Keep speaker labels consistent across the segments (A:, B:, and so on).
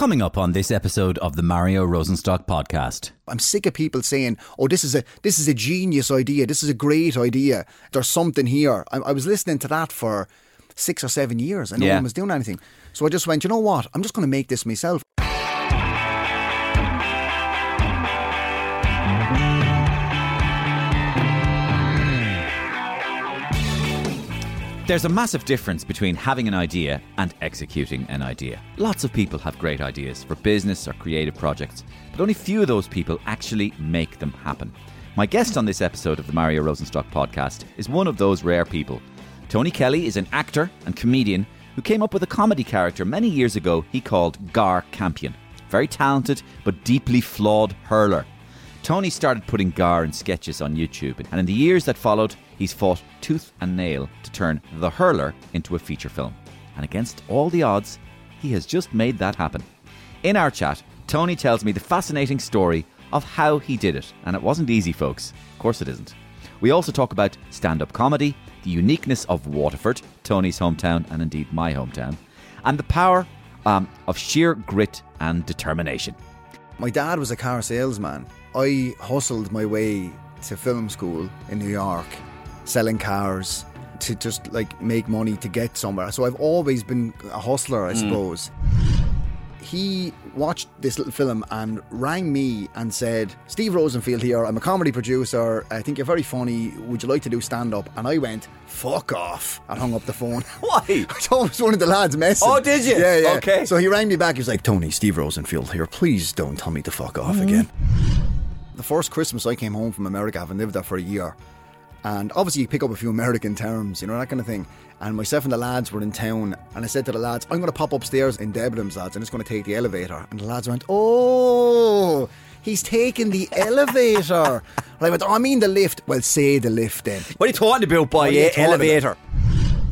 A: Coming up on this episode of the Mario Rosenstock podcast.
B: I'm sick of people saying, "Oh, this is a this is a genius idea. This is a great idea. There's something here." I, I was listening to that for six or seven years, and no
A: Yeah.
B: one was doing anything. So I just went, "You know what? I'm just going to make this myself."
A: There's a massive difference between having an idea and executing an idea. Lots of people have great ideas for business or creative projects, but only few of those people actually make them happen. My guest on this episode of the Mario Rosenstock podcast is one of those rare people. Tony Kelly is an actor and comedian who came up with a comedy character many years ago he called Gar Campion. Very talented but deeply flawed hurler. Tony started putting Gar in sketches on YouTube, and in the years that followed, he's fought tooth and nail to turn The Hurler into a feature film. And against all the odds, he has just made that happen. In our chat, Tony tells me the fascinating story of how he did it, and it wasn't easy, folks. Of course, it isn't. We also talk about stand up comedy, the uniqueness of Waterford, Tony's hometown, and indeed my hometown, and the power um, of sheer grit and determination.
B: My dad was a car salesman. I hustled my way to film school in New York, selling cars to just like make money to get somewhere. So I've always been a hustler, I mm. suppose. He watched this little film and rang me and said, Steve Rosenfield here, I'm a comedy producer. I think you're very funny. Would you like to do stand up? And I went, fuck off, and hung up the phone.
A: Why?
B: I was one of the lads messing.
A: Oh, did you?
B: Yeah, yeah.
A: Okay.
B: So he rang me back. He was like, Tony, Steve Rosenfield here. Please don't tell me to fuck off mm. again. The first Christmas I came home from America, having lived there for a year, and obviously you pick up a few American terms, you know, that kind of thing. And myself and the lads were in town, and I said to the lads, I'm going to pop upstairs in Debenhams, lads, and it's going to take the elevator. And the lads went, Oh, he's taking the elevator. And I went, oh, I mean the lift. Well, say the lift then.
A: What are you talking about, boy?
B: What are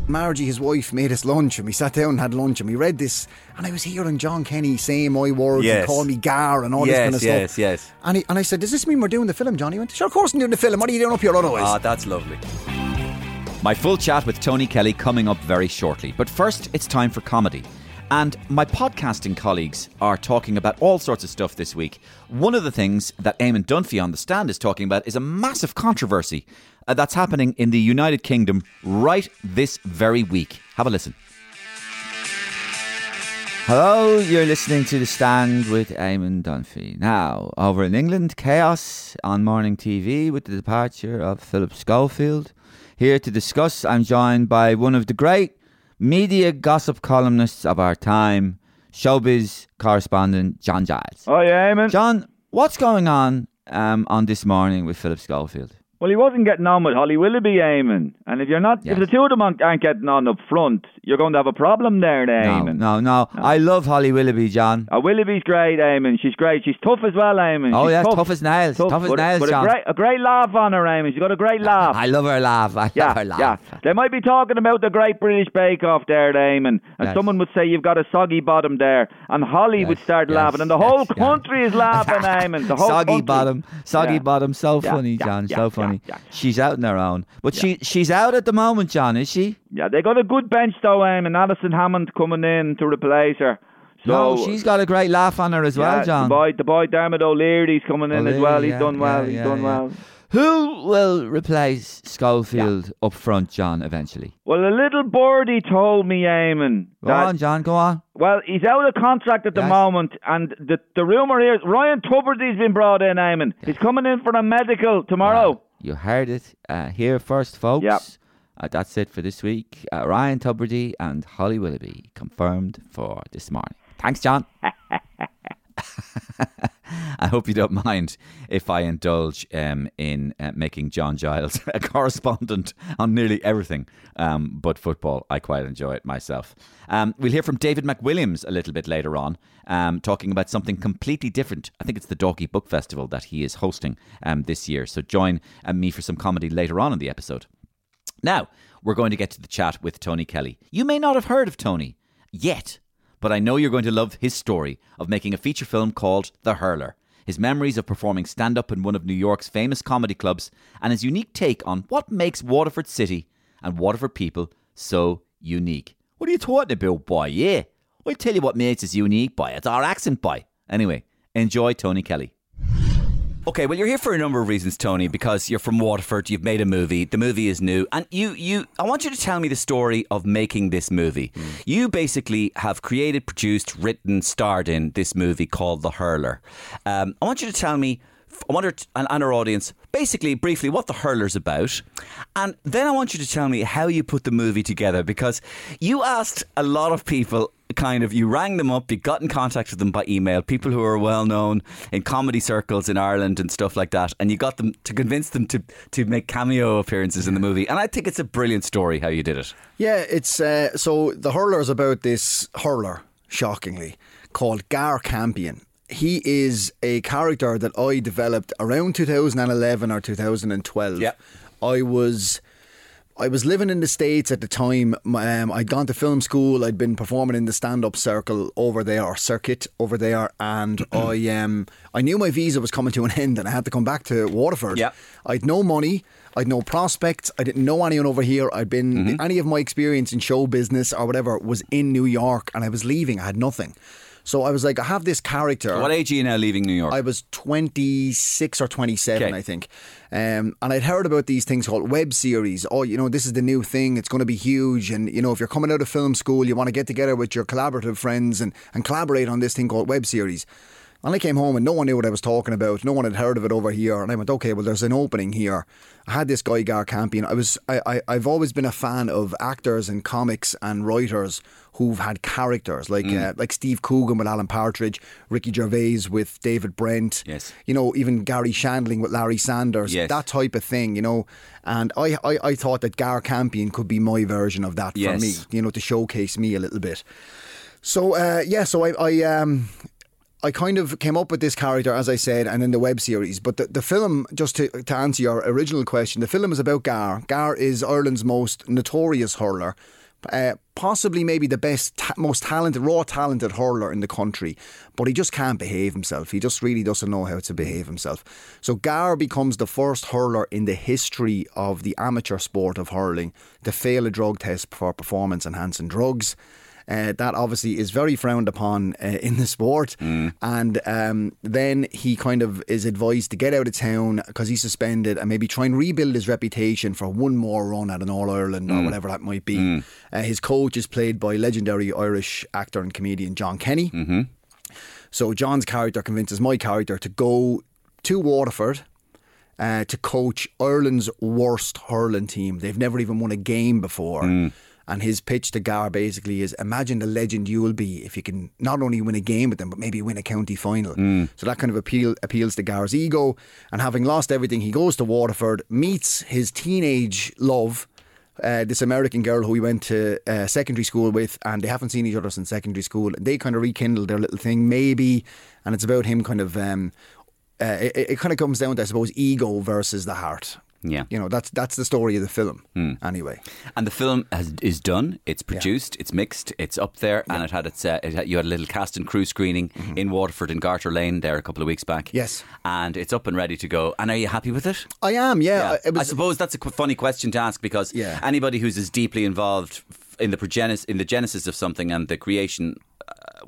B: Margie, his wife, made us lunch and we sat down and had lunch and we read this and I was hearing Jon Kenny saying my words
A: Yes.
B: and call me Gar and all this kind of
A: yes,
B: stuff.
A: yes.
B: And, he, and I said, Does this mean we're doing the film, John? He went, Sure, of course I'm doing the film. What are you doing up here otherwise?
A: Ah, that's lovely. My full chat with Tony Kelly coming up very shortly. But first, it's time for comedy. And my podcasting colleagues are talking about all sorts of stuff this week. One of the things that Eamon Dunphy on the stand is talking about is a massive controversy uh, that's happening in the United Kingdom right this very week. Have a listen. Hello, you're listening to The Stand with Eamon Dunphy. Now, over in England, chaos on morning TV with the departure of Philip Schofield. Here to discuss, I'm joined by one of the great media gossip columnists of our time, showbiz correspondent John Giles.
C: Oh yeah, Eamon.
A: John, what's going on um, on this morning with Philip Schofield?
C: Well, he wasn't getting on with Holly Willoughby, Eamon. And if you're not,
A: Yes.
C: if the two of them aren't getting on up front, you're going to have a problem there,
A: No,
C: Eamon.
A: no, no. I love Holly Willoughby, John.
C: Uh, Willoughby's great, Eamon. She's great. She's tough as well, Eamon.
A: Oh,
C: She's
A: yeah,
C: tough,
A: tough as nails. Tough as
C: but,
A: nails,
C: but
A: John.
C: A great, a great laugh on her, Eamon. She's got a great laugh.
A: I love her laugh. I
C: yeah,
A: love her laugh.
C: yeah. They might be talking about the Great British Bake Off there, Eamon, and
A: Yes.
C: someone would say you've got a soggy bottom there, and Holly would start
A: yes,
C: laughing, and the whole
A: yes,
C: country is laughing, Eamon. The whole
A: soggy
C: country.
A: bottom, soggy
C: Yeah.
A: bottom, so funny, John, so
C: yeah,
A: funny.
C: yeah.
A: She's out on her own, but she she's out at the moment, John, is she?
C: Yeah, they got a good bench though, um, Eamon. Alison Hammond coming in to replace her. So
A: no, she's got a great laugh on her as well, John.
C: The boy, the boy Dermot O'Leary's coming in as well. He's
A: yeah,
C: done well.
A: yeah,
C: He's
A: yeah,
C: done
A: yeah.
C: well.
A: Who will replace Schofield up front, John, eventually?
C: Well, a little birdie told me, Eamon,
A: Go
C: that
A: on, John, go on.
C: well, he's out of contract at the moment, and the the rumor here is Ryan Tubridy's been brought in, Eamon. He's coming in for a medical tomorrow.
A: You heard it uh, here first, folks.
C: Yep.
A: Uh, that's it for this week. Uh, Ryan Tubridy and Holly Willoughby confirmed for this morning. Thanks, John. I hope you don't mind if I indulge um, in uh, making John Giles a correspondent on nearly everything um, but football. I quite enjoy it myself. Um, we'll hear from David McWilliams a little bit later on, um, talking about something completely different. I think it's the Dorky Book Festival that he is hosting um, this year. So join uh, me for some comedy later on in the episode. Now, we're going to get to the chat with Tony Kelly. You may not have heard of Tony yet, but I know you're going to love his story of making a feature film called The Hurler, his memories of performing stand up in one of New York's famous comedy clubs, and his unique take on what makes Waterford City and Waterford people so unique. What are you talking about, boy? Yeah. I'll tell you what makes us unique, boy. It's our accent, boy. Anyway, enjoy Tony Kelly. Okay, well, you're here for a number of reasons, Tony, because you're from Waterford, you've made a movie, the movie is new, and you, you, I want you to tell me the story of making this movie. Mm. You basically have created, produced, written, starred in this movie called The Hurler. Um, I want you to tell me I wonder, and, and our audience, basically, briefly, what the hurler's about, and then I want you to tell me how you put the movie together because you asked a lot of people. Kind of, you rang them up, you got in contact with them by email, people who are well known in comedy circles in Ireland and stuff like that, and you got them to convince them to to make cameo appearances in the movie. And I think it's a brilliant story how you did it.
B: Yeah, it's uh, so the hurler is about this hurler, shockingly, called Gar Campion he is a character that I developed around 2011 or 2012.
A: Yeah.
B: I was I was living in the States at the time. Um, I'd gone to film school. I'd been performing in the stand up circle over there, or circuit over there. And I um, I knew my visa was coming to an end and I had to come back to Waterford.
A: Yeah.
B: I'd no money. I'd no prospects. I didn't know anyone over here. I'd been, mm-hmm. any of my experience in show business or whatever was in New York and I was leaving. I had nothing. So I was like, I have this character.
A: What age are you now leaving New York?
B: I was 26 or 27, okay. I think. Um, and I'd heard about these things called web series. Oh, you know, this is the new thing. It's going to be huge. And, you know, if you're coming out of film school, you want to get together with your collaborative friends and, and collaborate on this thing called web series. And I came home and no one knew what I was talking about. No one had heard of it over here. And I went, okay, well, there's an opening here. I had this guy, Gar Campion. I was, I, I, I've always been a fan of actors and comics and writers who've had characters like mm. uh, like Steve Coogan with Alan Partridge, Ricky Gervais with David Brent.
A: Yes.
B: You know, even Garry Shandling with Larry Sanders.
A: Yes.
B: That type of thing, you know. And I, I, I thought that Gar Campion could be my version of that
A: yes.
B: for me, you know, to showcase me a little bit. So uh, yeah, so I, I um I kind of came up with this character, as I said, and in the web series. But the, the film, just to, to answer your original question, the film is about Gar. Gar is Ireland's most notorious hurler. Uh, possibly maybe the best, ta- most talented, raw talented hurler in the country, but he just can't behave himself. He just really doesn't know how to behave himself. So Gar becomes the first hurler in the history of the amateur sport of hurling to fail a drug test for performance enhancing drugs. Uh, that obviously is very frowned upon uh, in the sport. Mm. And um, then he kind of is advised to get out of town because he's suspended and maybe try and rebuild his reputation for one more run at an All Ireland mm. or whatever that might be. Mm. Uh, his coach is played by legendary Irish actor and comedian Jon Kenny.
A: Mm-hmm.
B: So John's character convinces my character to go to Waterford. Uh, to coach Ireland's worst hurling team. They've never even won a game before.
A: Mm.
B: And his pitch to Gar basically is imagine the legend you will be if you can not only win a game with them, but maybe win a county final.
A: Mm.
B: So that kind of appeal appeals to Gar's ego. And having lost everything, he goes to Waterford, meets his teenage love. Uh, this American girl who he went to uh, secondary school with, and they haven't seen each other since secondary school. They kind of rekindled their little thing, maybe, and it's about him kind of. Um, uh, it, it kind of comes down to, I suppose, ego versus the heart.
A: Yeah,
B: you know that's that's the story of the film.
A: Mm.
B: Anyway,
A: and the film has, is done. It's produced. Yeah. It's mixed. It's up there, yeah. and it had its. Uh, it had, you had a little cast and crew screening mm-hmm. in Waterford in Garter Lane there a couple of weeks back.
B: Yes,
A: and it's up and ready to go. And are you happy with it?
B: I am. Yeah,
A: yeah. Was, I suppose that's a funny question to ask because anybody who's as deeply involved in the progenis- in the genesis of something and the creation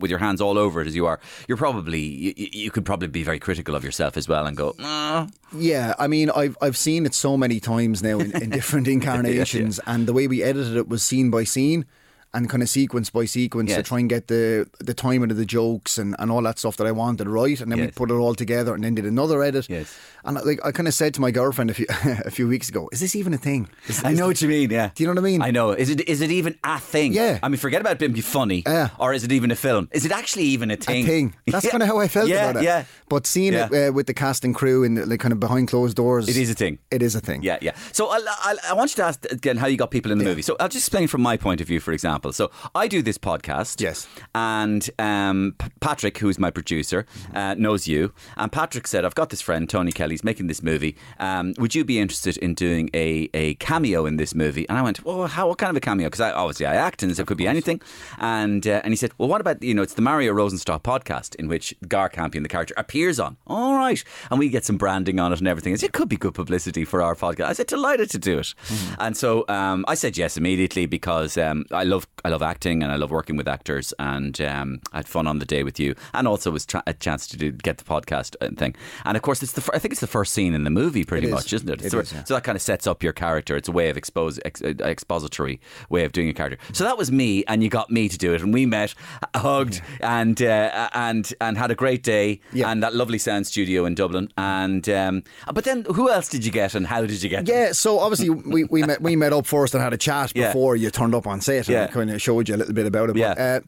A: with your hands all over it as you are, you're probably you, you could probably be very critical of yourself as well and go. Ah.
B: Yeah, I mean, I've I've seen it so many times now in, in different incarnations, yeah, yeah. and the way we edited it was scene by scene and kind of sequence by sequence yes. to try and get the the timing of the jokes and, and all that stuff that I wanted right, and then yes. we put it all together and then did another edit.
A: Yes.
B: And like I kind of said to my girlfriend a few a few weeks ago, is this even a thing? Is,
A: I know what you mean. Yeah.
B: Do you know what I mean?
A: I know. Is it is it even a thing?
B: Yeah.
A: I mean, forget about being funny.
B: Yeah.
A: Or is it even a film? Is it actually even a thing?
B: A thing. That's yeah. kind of how I felt
A: yeah,
B: about it.
A: Yeah.
B: But seeing
A: yeah.
B: it uh, with the cast and crew and like kind of behind closed doors,
A: it is a thing.
B: It is a thing.
A: Yeah, yeah. So i i i want you to ask again how you got people in the movie. So I'll just explain from my point of view, for example. So I do this podcast.
B: Yes.
A: And um, P- Patrick, who's my producer, uh, knows you. And Patrick said, I've got this friend, Tony Kelly, he's making this movie. Um, would you be interested in doing a, a cameo in this movie? And I went, well, how, what kind of a cameo? Because I, obviously I act and so it could be anything. And uh, and he said, well, what about, you know, it's the Mario Rosenstock podcast in which Gar Campion, the character, appears on. All right. And we get some branding on it and everything. Said, it could be good publicity for our podcast. I said, delighted to do it. Mm-hmm. And so um, I said yes immediately because um, I love I love acting and I love working with actors, and um, I had fun on the day with you, and also was tra- a chance to do get the podcast and thing. And of course, it's the fir- I think it's the first scene in the movie, pretty
B: It is.
A: much, isn't it?
B: It
A: so,
B: is, yeah.
A: so that kind of sets up your character. It's a way of expose ex- uh, expository way of doing a character. So that was me, and you got me to do it, and we met, hugged, and uh, and and had a great day,
B: Yeah.
A: and that lovely sound studio in Dublin. And um, but then who else did you get, and how did you get? them?
B: Yeah, so obviously we, we met we met up first and had a chat
A: Yeah.
B: before you turned up on set, and
A: Yeah.
B: I kind of showed you a little bit about it. But,
A: Yeah.
B: uh,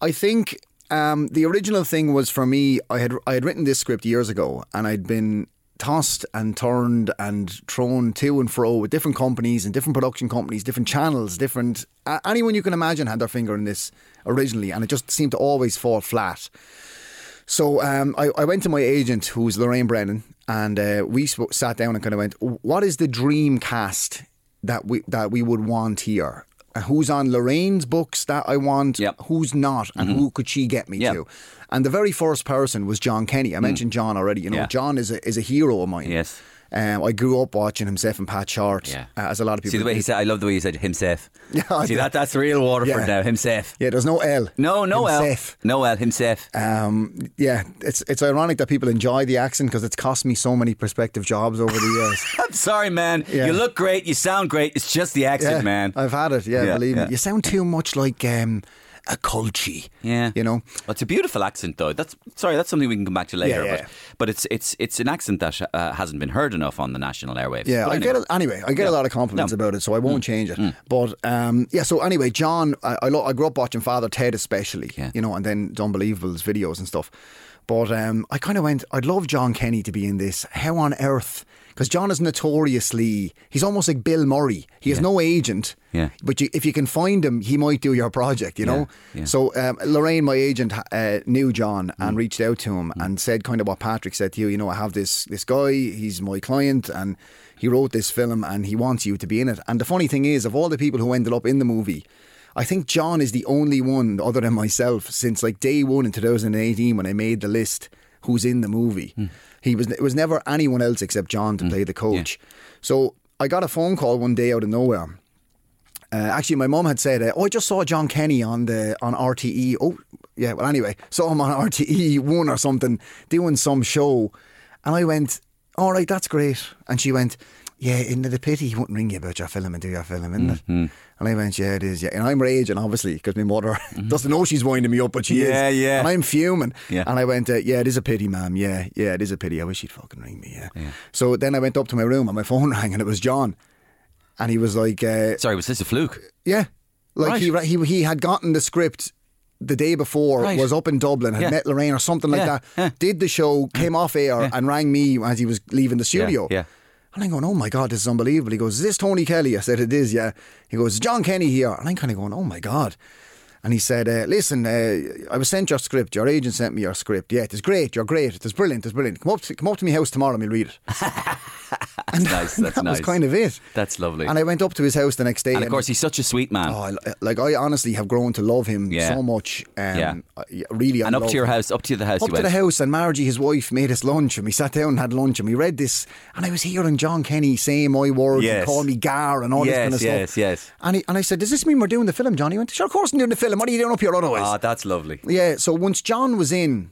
B: I think um, the original thing was for me. I had I had written this script years ago, and I'd been tossed and turned and thrown to and fro with different companies and different production companies, different channels, different uh, anyone you can imagine had their finger in this originally, and it just seemed to always fall flat. So um, I, I went to my agent, who's Lorraine Brennan, and uh, we sat down and kind of went, "What is the dream cast that we that we would want here? Uh, Who's on Lorraine's books that I want?
A: Yep.
B: Who's not? And who could she get me
A: Yep.
B: to?" And the very first person was Jon Kenny. I mentioned John already. You know,
A: Yeah.
B: John is a is a hero of mine.
A: Yes.
B: Um, I grew up watching himself and Pat Shortt,
A: Yeah.
B: uh, as a lot of people.
A: See the way he said. I love the way he said himself.
B: Yeah,
A: See that that's real Waterford
B: Yeah.
A: now. Himself.
B: Yeah, there's no L.
A: No, no L.
B: Himself.
A: No L. Himself.
B: Um, yeah, it's it's ironic that people enjoy the accent because it's cost me so many prospective jobs over the years.
A: I'm sorry, man.
B: Yeah.
A: You look great. You sound great. It's just the accent, man.
B: I've had it. Yeah, believe me. You sound too much like um, a culture.
A: Yeah,
B: you know.
A: Well, it's a beautiful accent, though. That's sorry. That's something we can come back to later.
B: Yeah, yeah.
A: But, but it's it's it's an accent that uh, hasn't been heard enough on the national airwaves.
B: Yeah,
A: But
B: I
A: anyway.
B: get it anyway. I get a lot of compliments
A: No. Mm.
B: about it, so I won't change it. But um, yeah, so anyway, John, I I, lo- I grew up watching Father Ted, especially.
A: Yeah.
B: You know, and then Unbelievable's videos and stuff. But um, I kind of went, I'd love Jon Kenny to be in this. How on earth? Because John is notoriously, he's almost like Bill Murray. He has no agent.
A: Yeah.
B: But you, if you can find him, he might do your project, you know?
A: yeah.
B: So um, Lorraine, my agent, uh, knew John
A: Mm.
B: and reached out to him and said kind of what Patrick said to you. You know, I have this this guy. He's my client, and he wrote this film, and he wants you to be in it. And the funny thing is, of all the people who ended up in the movie. I think John is the only one, other than myself, since like day one in 2018 when I made the list, who's in the movie.
A: Hmm.
B: He was it was never anyone else except John to play the coach. So I got a phone call one day out of nowhere. Uh, actually, my mum had said, uh, "Oh, I just saw Jon Kenny on the on RTE." Oh, yeah. Well, anyway, saw him on RTE one or something doing some show, and I went, "All right, that's great." And she went, "Yeah, isn't it a pity he wouldn't ring you about your film and do your film, isn't it?"
A: Mm-hmm.
B: And I went, "Yeah, it is." Yeah, and I'm raging obviously because my mother doesn't know she's winding me up, but she
A: Yeah,
B: is.
A: yeah. yeah.
B: And I'm fuming.
A: Yeah.
B: And I went, uh, "Yeah, it is a pity, ma'am. Yeah, yeah, it is a pity. I wish he'd fucking ring me." Yeah. So then I went up to my room and my phone rang and it was John. And he was like, uh,
A: Sorry, was this a fluke?
B: yeah, like
A: Right.
B: he he he had gotten the script the day before,
A: Right.
B: was up in Dublin, had
A: Yeah.
B: met Lorraine or something like
A: Yeah,
B: that.
A: yeah.
B: Did the show, came off air, and rang me as he was leaving the studio.
A: yeah.
B: And I'm going, oh my God, this is unbelievable. He goes, is this Tony Kelly? I said, it is, yeah. He goes, Jon Kenny here. And I'm kind of going, oh my God. And he said, uh, listen, uh, I was sent your script. Your agent sent me your script. Yeah, it is great. You're great. It is brilliant. It is brilliant. Come up to, come up to my house tomorrow and we'll read it.
A: That's nice. That's
B: that
A: nice.
B: was kind of it.
A: That's lovely.
B: And I went up to his house the next day.
A: And of course, he's such a sweet man.
B: Oh, I- like I honestly have grown to love him
A: Yeah.
B: so much. Um,
A: Yeah.
B: Really,
A: and
B: I
A: up to your
B: him.
A: house, up to the house.
B: Up to
A: went.
B: the house, and Margie, his wife, made us lunch, and we sat down and had lunch, and we read this, and I was hearing Jon Kenny saying my words
A: Yes.
B: and call me Gar and all this kind of
A: yes,
B: stuff.
A: yes.
B: And, he, and I said, "Does this mean we're doing the film, John?" He went, "Sure, of course I'm doing the film. What are you doing up here otherwise?"
A: Ah, that's lovely.
B: yeah. So once John was in,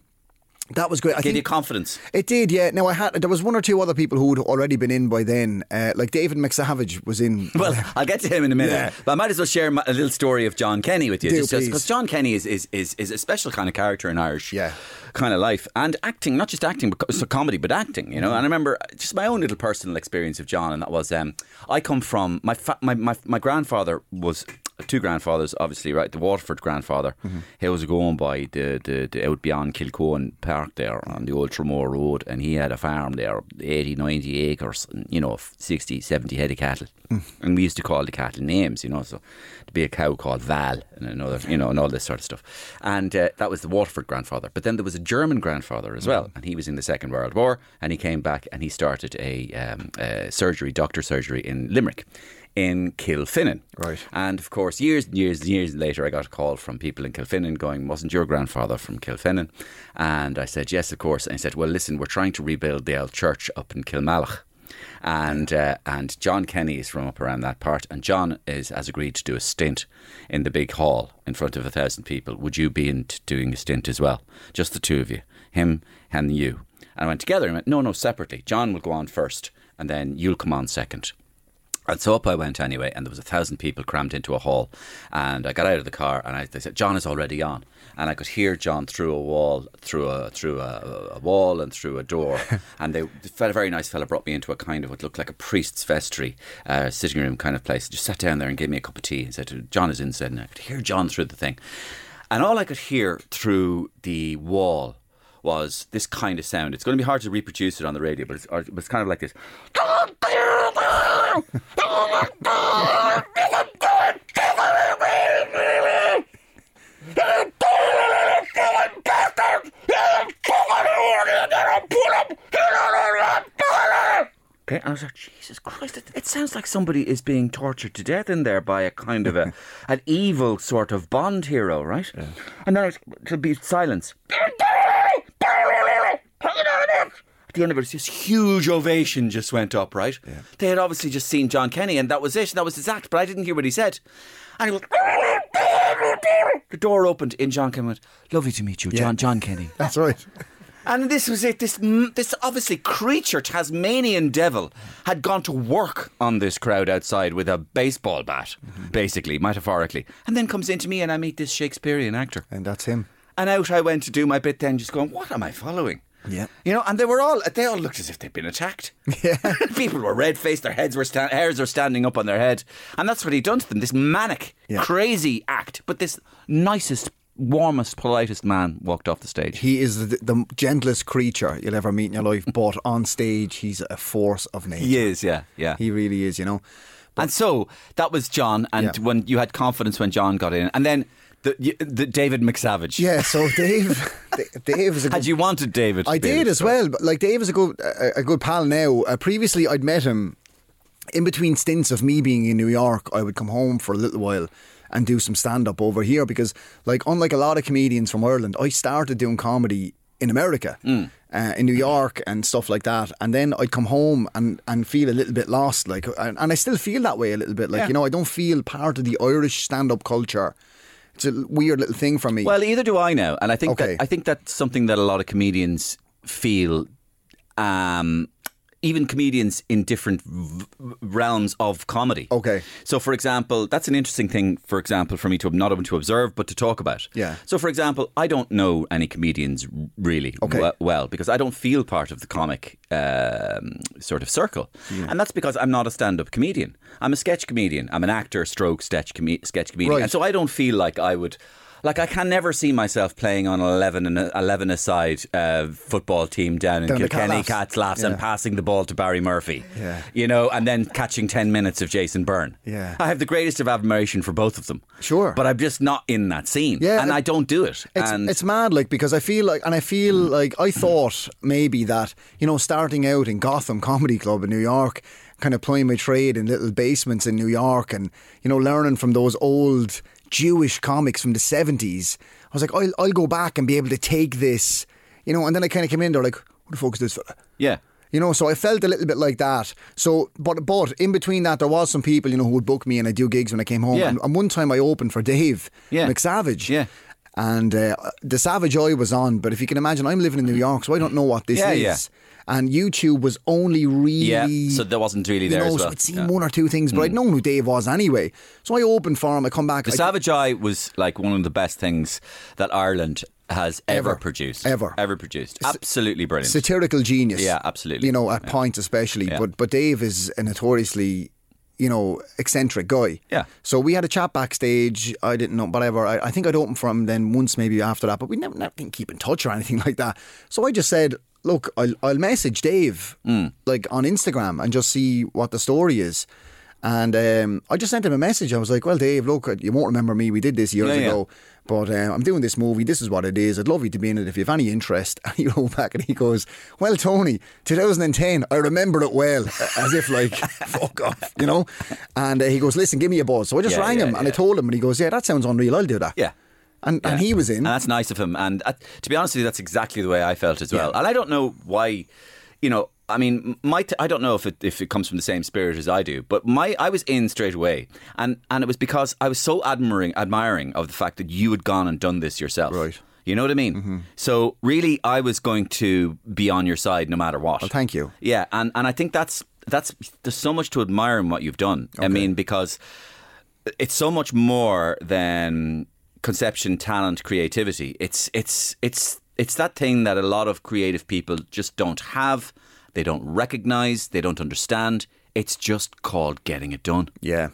B: that was great. I
A: Gave you confidence.
B: it did, yeah. Now I had there was one or two other people who'd already been in by then, uh, like David McSavage was in.
A: Well, I'll get to him in a minute,
B: Yeah.
A: but I might as well share my, a little story of Jon Kenny with you,
B: Do,
A: just because Jon Kenny is, is is is a special kind of character in Irish,
B: Yeah.
A: kind of life and acting, not just acting, but so comedy, but acting. You know, and I remember just my own little personal experience of John, and that was um, I come from my fa- my, my my grandfather was. Two grandfathers, obviously, right? The Waterford grandfather, he was going by the, the, the out beyond Kilcohan Park there on the old Tramore Road, and he had a farm there, 80, 90 acres, and, you know, 60, 70 head of cattle. And we used to call the cattle names, you know, so to be a cow called Val and another, you know, and all this sort of stuff. And uh, that was the Waterford grandfather. But then there was a German grandfather as well, and he was in the Second World War, and he came back and he started a, um, a surgery, doctor surgery in Limerick. In Kilfinane.
B: Right.
A: And of course, years and years and years later, I got a call from people in Kilfinane going, Wasn't your grandfather from Kilfinane? And I said, Yes, of course. And he said, Well, listen, we're trying to rebuild the old church up in Kilmallock. and uh, and Jon Kenny is from up around that part, and John is has agreed to do a stint in the big hall in front of a thousand people. Would you be into doing a stint as well? Just the two of you, him and you. And I went together and went, no, no, separately. John will go on first, and then you'll come on second. And so up I went anyway, and there was a thousand people crammed into a hall. And I got out of the car, and I, they said, "John is already on." And I could hear John through a wall, through a through a, a wall, and through a door. and they, a very nice fella brought me into a kind of what looked like a priest's vestry, uh, sitting room kind of place. Just sat down there and gave me a cup of tea and said, "John is in." Said, and I could hear John through the thing, and all I could hear through the wall was this kind of sound. It's going to be hard to reproduce it on the radio, but it's, but it's kind of like this. Okay, and I was like, Jesus Christ, it, it, sounds like somebody is being tortured to death in there by a kind of a an evil sort of Bond hero, right? Yeah. And then it'll be silence. At the end of it, this huge ovation just went up, right? Yeah. They had obviously just seen Jon Kenny, and that was it. That was his act, but I didn't hear what he said. And he was. The door opened in Jon Kenny went, Lovely to meet you, John. Jon Kenny.
B: That's right.
A: And this was it. This this obviously creature, Tasmanian devil, had gone to work on this crowd outside with a baseball bat, mm-hmm. basically, metaphorically, and then comes into me, and I meet this Shakespearean actor,
B: and that's him.
A: And out I went to do my bit. Then, just going, what am I following?
B: Yeah.
A: You know, and they were all, they all looked as if they'd been attacked.
B: Yeah.
A: People were red faced, their heads were, sta- hairs were standing up on their head. And that's what he'd done to them this manic, yeah. crazy act. But this nicest warmest, politest man walked off the stage.
B: He is the, the, gentlest creature you'll ever meet in your life, but on stage, he's a force of nature.
A: He is, yeah, yeah.
B: He really is, you know.
A: But and so that was John, and yeah. when you had confidence when John got in, and then. The, the David McSavage.
B: Yeah, so Dave, Dave is a
A: good, Had you wanted David?
B: I did as well. But like Dave is a good, a, a good pal now. Uh, previously, I'd met him in between stints of me being in New York. I would come home for a little while and do some stand up over here because, like, unlike a lot of comedians from Ireland, I started doing comedy in America. Mm. Uh, in New York and stuff like that, and then I'd come home and, and feel a little bit lost, like, and, and I still feel that way a little bit, like yeah. you know, I don't feel part of the Irish stand up culture. It's a weird little thing for me.
A: Well, either do I now, and I think okay. that I think that's something that a lot of comedians feel. Um, even comedians in different v- realms of comedy.
B: Okay.
A: So, for example, that's an interesting thing, for example, for me to not only to observe, but to talk about.
B: Yeah.
A: So, for example, I don't know any comedians really
B: okay.
A: w- well because I don't feel part of the comic um, sort of circle. Yeah. And that's because I'm not a stand up comedian. I'm a sketch comedian. I'm an actor, stroke, sketch, com- sketch comedian. Right. And so I don't feel like I would like I can never see myself playing on an 11 and 11 aside uh, football team down in down Kilkenny Cats Laughs yeah. and passing the ball to Barry Murphy.
B: Yeah.
A: You know, and then catching 10 minutes of Jason Byrne.
B: Yeah.
A: I have the greatest of admiration for both of them.
B: Sure.
A: But I'm just not in that scene. Yeah. And I don't do it.
B: It's,
A: and
B: it's mad, like, because I feel like, and I feel like I thought maybe that, you know, starting out in Gotham Comedy Club in New York, kind of playing my trade in little basements in New York and, you know, learning from those old Jewish comics from the 70s. I was like, I'll, I'll go back and be able to take this, you know, and then I kind of came in there like, what the fuck is this for?
A: Yeah.
B: You know, so I felt a little bit like that. So, but but in between that, there was some people, you know, who would book me and I do gigs when I came home.
A: Yeah.
B: And, and one time I opened for Dave
A: yeah.
B: McSavage.
A: Yeah.
B: And uh, the Savage Eye was on, but if you can imagine, I'm living in New York, so I don't know what this
A: yeah,
B: is.
A: Yeah
B: and YouTube was only really
A: yeah, so there wasn't really there
B: know,
A: as well.
B: So I'd seen yeah. one or two things, but mm. I'd known who Dave was anyway. So I opened for him. I come back.
A: The I, Savage Eye was like one of the best things that Ireland has ever,
B: ever,
A: produced.
B: Ever.
A: Ever produced. Absolutely brilliant.
B: Satirical genius.
A: Yeah, absolutely.
B: You know, at
A: yeah.
B: points especially. Yeah. But but Dave is a notoriously you know, eccentric guy.
A: Yeah.
B: So we had a chat backstage. I didn't know, whatever. I, I think I'd opened for him then once, maybe after that, but we never, never didn't keep in touch or anything like that. So I just said, look, I'll, I'll message Dave
A: mm.
B: like on Instagram and just see what the story is. And um, I just sent him a message. I was like, "Well, Dave, look, you won't remember me. We did this years
A: yeah,
B: ago, but uh, I'm doing this movie. This is what it is. I'd love you to be in it if you have any interest." And he wrote back and he goes, "Well, Tony, 2010. I remember it well, as if like fuck off, you know." And uh, he goes, "Listen, give me a buzz." So I just
A: yeah,
B: rang
A: yeah,
B: him and I told him, and he goes, "Yeah, that sounds unreal. I'll do that."
A: Yeah.
B: And,
A: yeah.
B: and he was in.
A: And that's nice of him. And uh, to be honest with you, that's exactly the way I felt as well. And I don't know why, you know, I mean, my t- I don't know if it if it comes from the same spirit as I do, but my I was in straight away, and and it was because I was so admiring admiring of the fact that you had gone and done this yourself.
B: Right.
A: You know what I mean?
B: Mm-hmm.
A: So really, I was going to be on your side no matter what.
B: Well, thank you.
A: Yeah, and and I think that's that's there's so much to admire in what you've done. I mean, because it's so much more than conception, talent, creativity. It's it's it's it's that thing that a lot of creative people just don't have. They don't recognize. They don't understand. It's just called getting it done.
B: Yeah.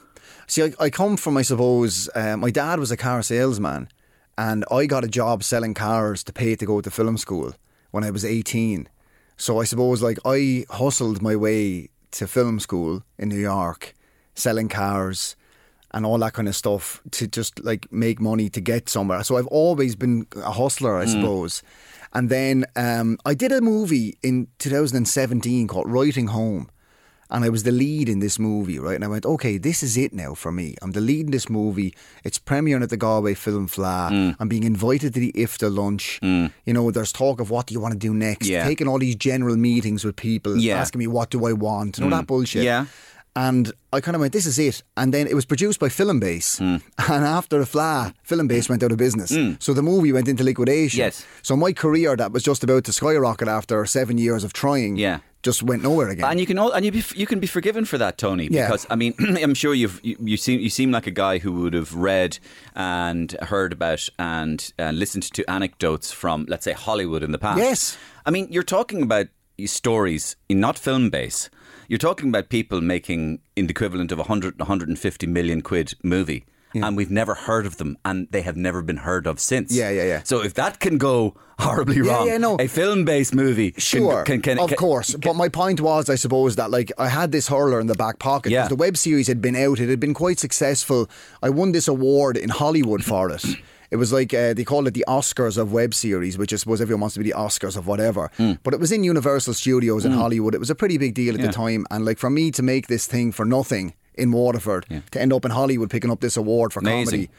B: See, I, I come from, I suppose, uh, my dad was a car salesman, and I got a job selling cars to pay to go to film school when I was 18. So I suppose, like, I hustled my way to film school in New York, selling cars and all that kind of stuff to just like make money to get somewhere. So I've always been a hustler, I suppose. And then um, I did a movie in 2017 called Writing Home and I was the lead in this movie, right? And I went, okay, this is it now for me. I'm the lead in this movie. It's premiering at the Galway Film Fleadh.
A: Mm.
B: I'm being invited to the IFTA lunch. You know, there's talk of what do you want to do next?
A: Yeah.
B: Taking all these general meetings with people,
A: Yeah. Mm.
B: asking me what do I want, you know that bullshit.
A: Yeah.
B: And I kind of went, this is it. And then it was produced by Filmbase.
A: Mm.
B: And after the Fleadh, Filmbase went out of business. So the movie went into liquidation.
A: Yes.
B: So my career that was just about to skyrocket after seven years of trying
A: Yeah.
B: just went nowhere again.
A: And you can all, and you be, you can be forgiven for that, Tony,
B: Yeah.
A: because I mean, I'm sure you've you, you seem you seem like a guy who would have read and heard about and uh, listened to anecdotes from, let's say, Hollywood in the past.
B: Yes.
A: I mean, you're talking about stories in not film base. You're talking about people making in the equivalent of 100, 150 million quid movie. And we've never heard of them, and they have never been heard of since.
B: Yeah, yeah, yeah.
A: So if that can go horribly
B: Yeah,
A: wrong,
B: yeah, no.
A: a film-based movie,
B: Sure,
A: can, can,
B: of
A: can-
B: course. but my point was, I suppose, that like I had this hurler in the back pocket.
A: Yeah.
B: The web series had been out; it had been quite successful. I won this award in Hollywood for it. It was like uh, they call it the Oscars of web series, which I suppose everyone wants to be the Oscars of whatever. But it was in Universal Studios in Hollywood. It was a pretty big deal at
A: Yeah.
B: the time, and like for me to make this thing for nothing in Waterford to end up in Hollywood picking up this award for
A: Amazing.
B: comedy,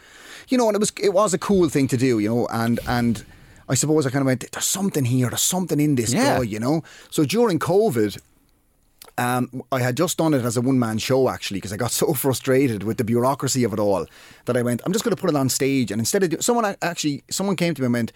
B: you know, and it was it was a cool thing to do, you know, and and. I suppose I kind of went, there's something here, there's something in this
A: Yeah.
B: guy, you know? So during COVID, um, I had just done it as a one man show actually because I got so frustrated with the bureaucracy of it all that I went, I'm just going to put it on stage. And instead of do, someone actually, someone came to me and went,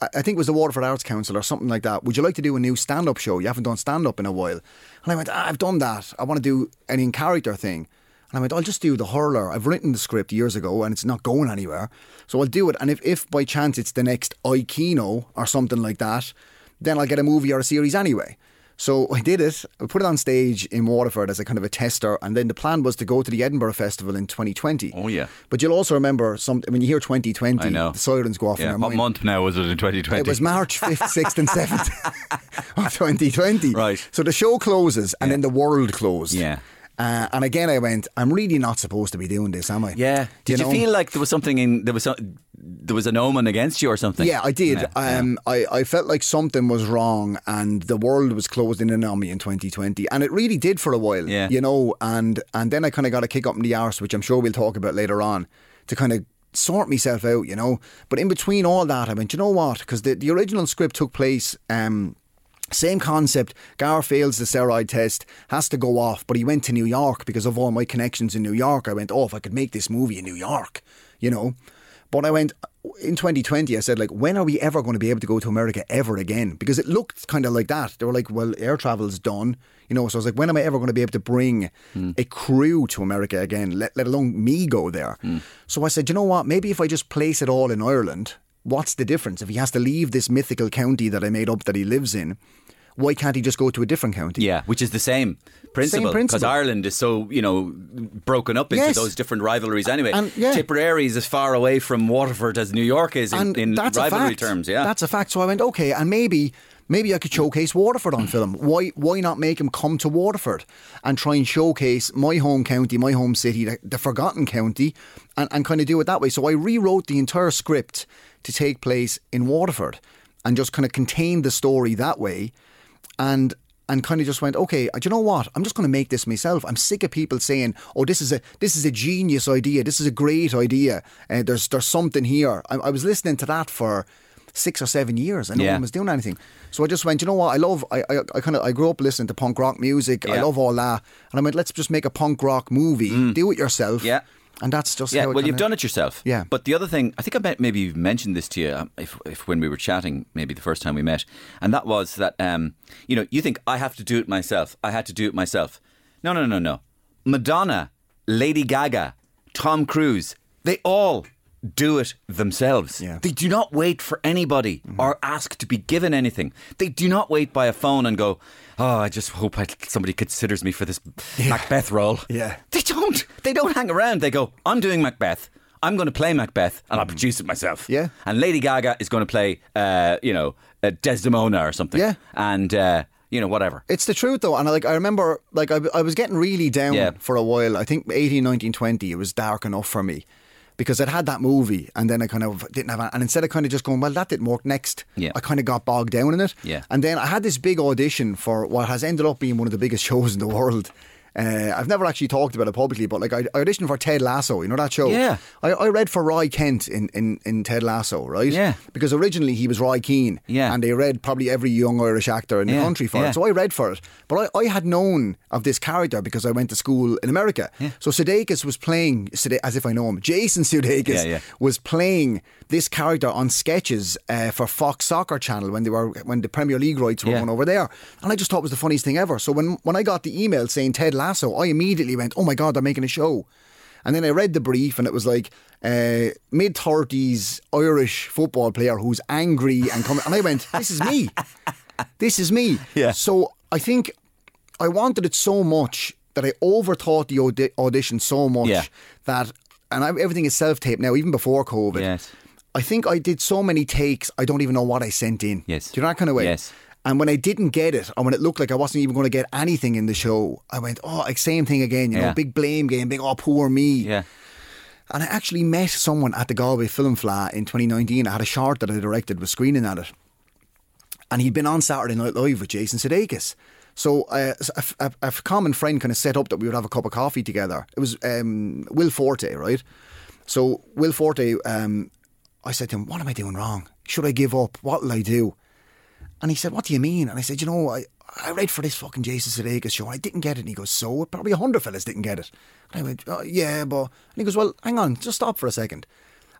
B: I think it was the Waterford Arts Council or something like that. Would you like to do a new stand up show? You haven't done stand up in a while. And I went, ah, I've done that. I want to do an in character thing. And I went, I'll just do the hurler. I've written the script years ago and it's not going anywhere. So I'll do it. And if, if by chance it's the next Ikino or something like that, then I'll get a movie or a series anyway. So I did it. I put it on stage in Waterford as a kind of a tester, and then the plan was to go to the Edinburgh Festival in 2020.
A: Oh, yeah.
B: But you'll also remember some when you hear 2020,
A: I know.
B: the sirens go off in
A: Yeah.
B: your
A: What
B: mind.
A: month now was it in 2020?
B: It was March 5th, 6th, and 7th of 2020.
A: Right.
B: So the show closes, and then the world closed.
A: Yeah.
B: Uh, and again, I went. I'm really not supposed to be doing this, am I?
A: Yeah. Did you,
B: know?
A: feel like there was something in there was some, there was an omen against you or something?
B: Yeah, I did.
A: Yeah, yeah.
B: um, I, I felt like something was wrong and the world was closing in on me in 2020. And it really did for a while,
A: Yeah.
B: you know. And, and then I kind of got a kick up in the arse, which I'm sure we'll talk about later on, to kind of sort myself out, you know. But in between all that, I went, you know what? Because the, the original script took place. Um, same concept. Gar fails the steroid test, has to go off, but he went to New York because of all my connections in New York. I went, oh, if I could make this movie in New York, you know. But I went in 2020. I said, like, when are we ever going to be able to go to America ever again? Because it looked kind of like that. They were like, well, air travel's done, you know. So I was like, when am I ever going to be able to bring hmm. a crew to America again? Let, let alone me go there. Hmm. So I said, you know what? Maybe if I just place it all in Ireland, what's the difference if he has to leave this mythical county that I made up that he lives in? Why can't he just go to a different county?
A: Yeah, which is the same principle because. Ireland is so you know broken up into
B: Yes.
A: those different rivalries anyway.
B: And- yeah.
A: Tipperary is as far away from Waterford as New York is in, in rivalry terms. Yeah,
B: that's a fact. So I went okay, and maybe maybe I could showcase Waterford on film. Why why not make him come to Waterford and try and showcase my home county, my home city, the, the forgotten county, and, and kind of do it that way. So I rewrote the entire script to take place in Waterford and just kind of contain the story that way, and. And kind of just went, okay. Do you know what? I'm just going to make this myself. I'm sick of people saying, "Oh, this is a this is a genius idea. This is a great idea. Uh, there's there's something here." I, I was listening to that for six or seven years, and no one was doing anything. So I just went, you know what? I love. I I, I kind of I grew up listening to punk rock music. I love all that, and I went, let's just make a punk rock movie. Do it yourself.
A: Mm. Yeah.
B: And that's just
A: Yeah,
B: how it
A: well, you've done it yourself.
B: Yeah.
A: But the other thing, I think I bet maybe you've mentioned this to you, um, if, if when we were chatting, maybe the first time we met, and that was that, um, you know, you think I have to do it myself. I had to do it myself. No, no, no, no. Madonna, Lady Gaga, Tom Cruise, they all do it themselves.
B: Yeah.
A: They do not wait for anybody or ask to be given anything. They do not wait by a phone and go, "Oh, I just hope I, somebody considers me for this Macbeth role."
B: Yeah.
A: They don't. They don't hang around. They go, I'm doing Macbeth. I'm going to play Macbeth and I'll produce it myself.
B: Yeah.
A: And Lady Gaga is going to play, uh, you know, uh, Desdemona or something.
B: Yeah.
A: And, uh, you know, whatever.
B: It's the truth though, and I, like I remember, like I, I was getting really down
A: Yeah.
B: for a while. I think 18, 19, 20, it was dark enough for me because I'd had that movie, and then I kind of didn't have, and instead of kind of just going, well, that didn't work. Next,
A: Yeah.
B: I kind of got bogged down in it.
A: Yeah.
B: and then I had this big audition for what has ended up being one of the biggest shows in the world. Uh, I've never actually talked about it publicly, but like I, I auditioned for Ted Lasso, you know that show?
A: Yeah.
B: I, I read for Roy Kent in, in, in Ted Lasso, right?
A: Yeah.
B: Because originally he was Roy Keane.
A: Yeah.
B: And they read probably every young Irish actor in the country for
A: yeah.
B: it. So I read for it. But I, I had known of this character because I went to school in America. Yeah. So Sudeikis was playing, as if I know him, Jason Sudeikis
A: Yeah, yeah.
B: was playing this character on sketches uh, for Fox Soccer Channel when they were when the Premier League rights were
A: Yeah.
B: going over there. And I just thought it was the funniest thing ever. So when, when I got the email saying Ted Lasso, I immediately went, oh my God, they're making a show. And then I read the brief and it was like uh, mid 30s Irish football player who's angry and coming. And I went, this is me. This is me.
A: Yeah.
B: So I think I wanted it so much that I overthought the audi- audition so much
A: Yeah.
B: that, and I, everything is self taped now, even before COVID.
A: Yes.
B: I think I did so many takes, I don't even know what I sent in.
A: Yes.
B: Do you know that kind of way?
A: Yes.
B: And when I didn't get it, or when it looked like I wasn't even going to get anything in the show, I went, oh, like same thing again, you
A: Yeah.
B: know, big blame game, big, oh, poor me.
A: Yeah.
B: And I actually met someone at the Galway Film Fleadh in 2019. I had a short that I directed, was screening at it. And he'd been on Saturday Night Live with Jason Sudeikis. So uh, a, a, a common friend kind of set up that we would have a cup of coffee together. It was um, Will Forte, right? So Will Forte, um, I said to him, "What am I doing wrong? Should I give up? What will I do?" And he said, "What do you mean?" And I said, "You know, I, I read for this fucking Jason Sudeikis show. and I didn't get it." And he goes, "So probably a hundred fellas didn't get it." And I went, oh, "Yeah, but," and he goes, "Well, hang on, just stop for a second.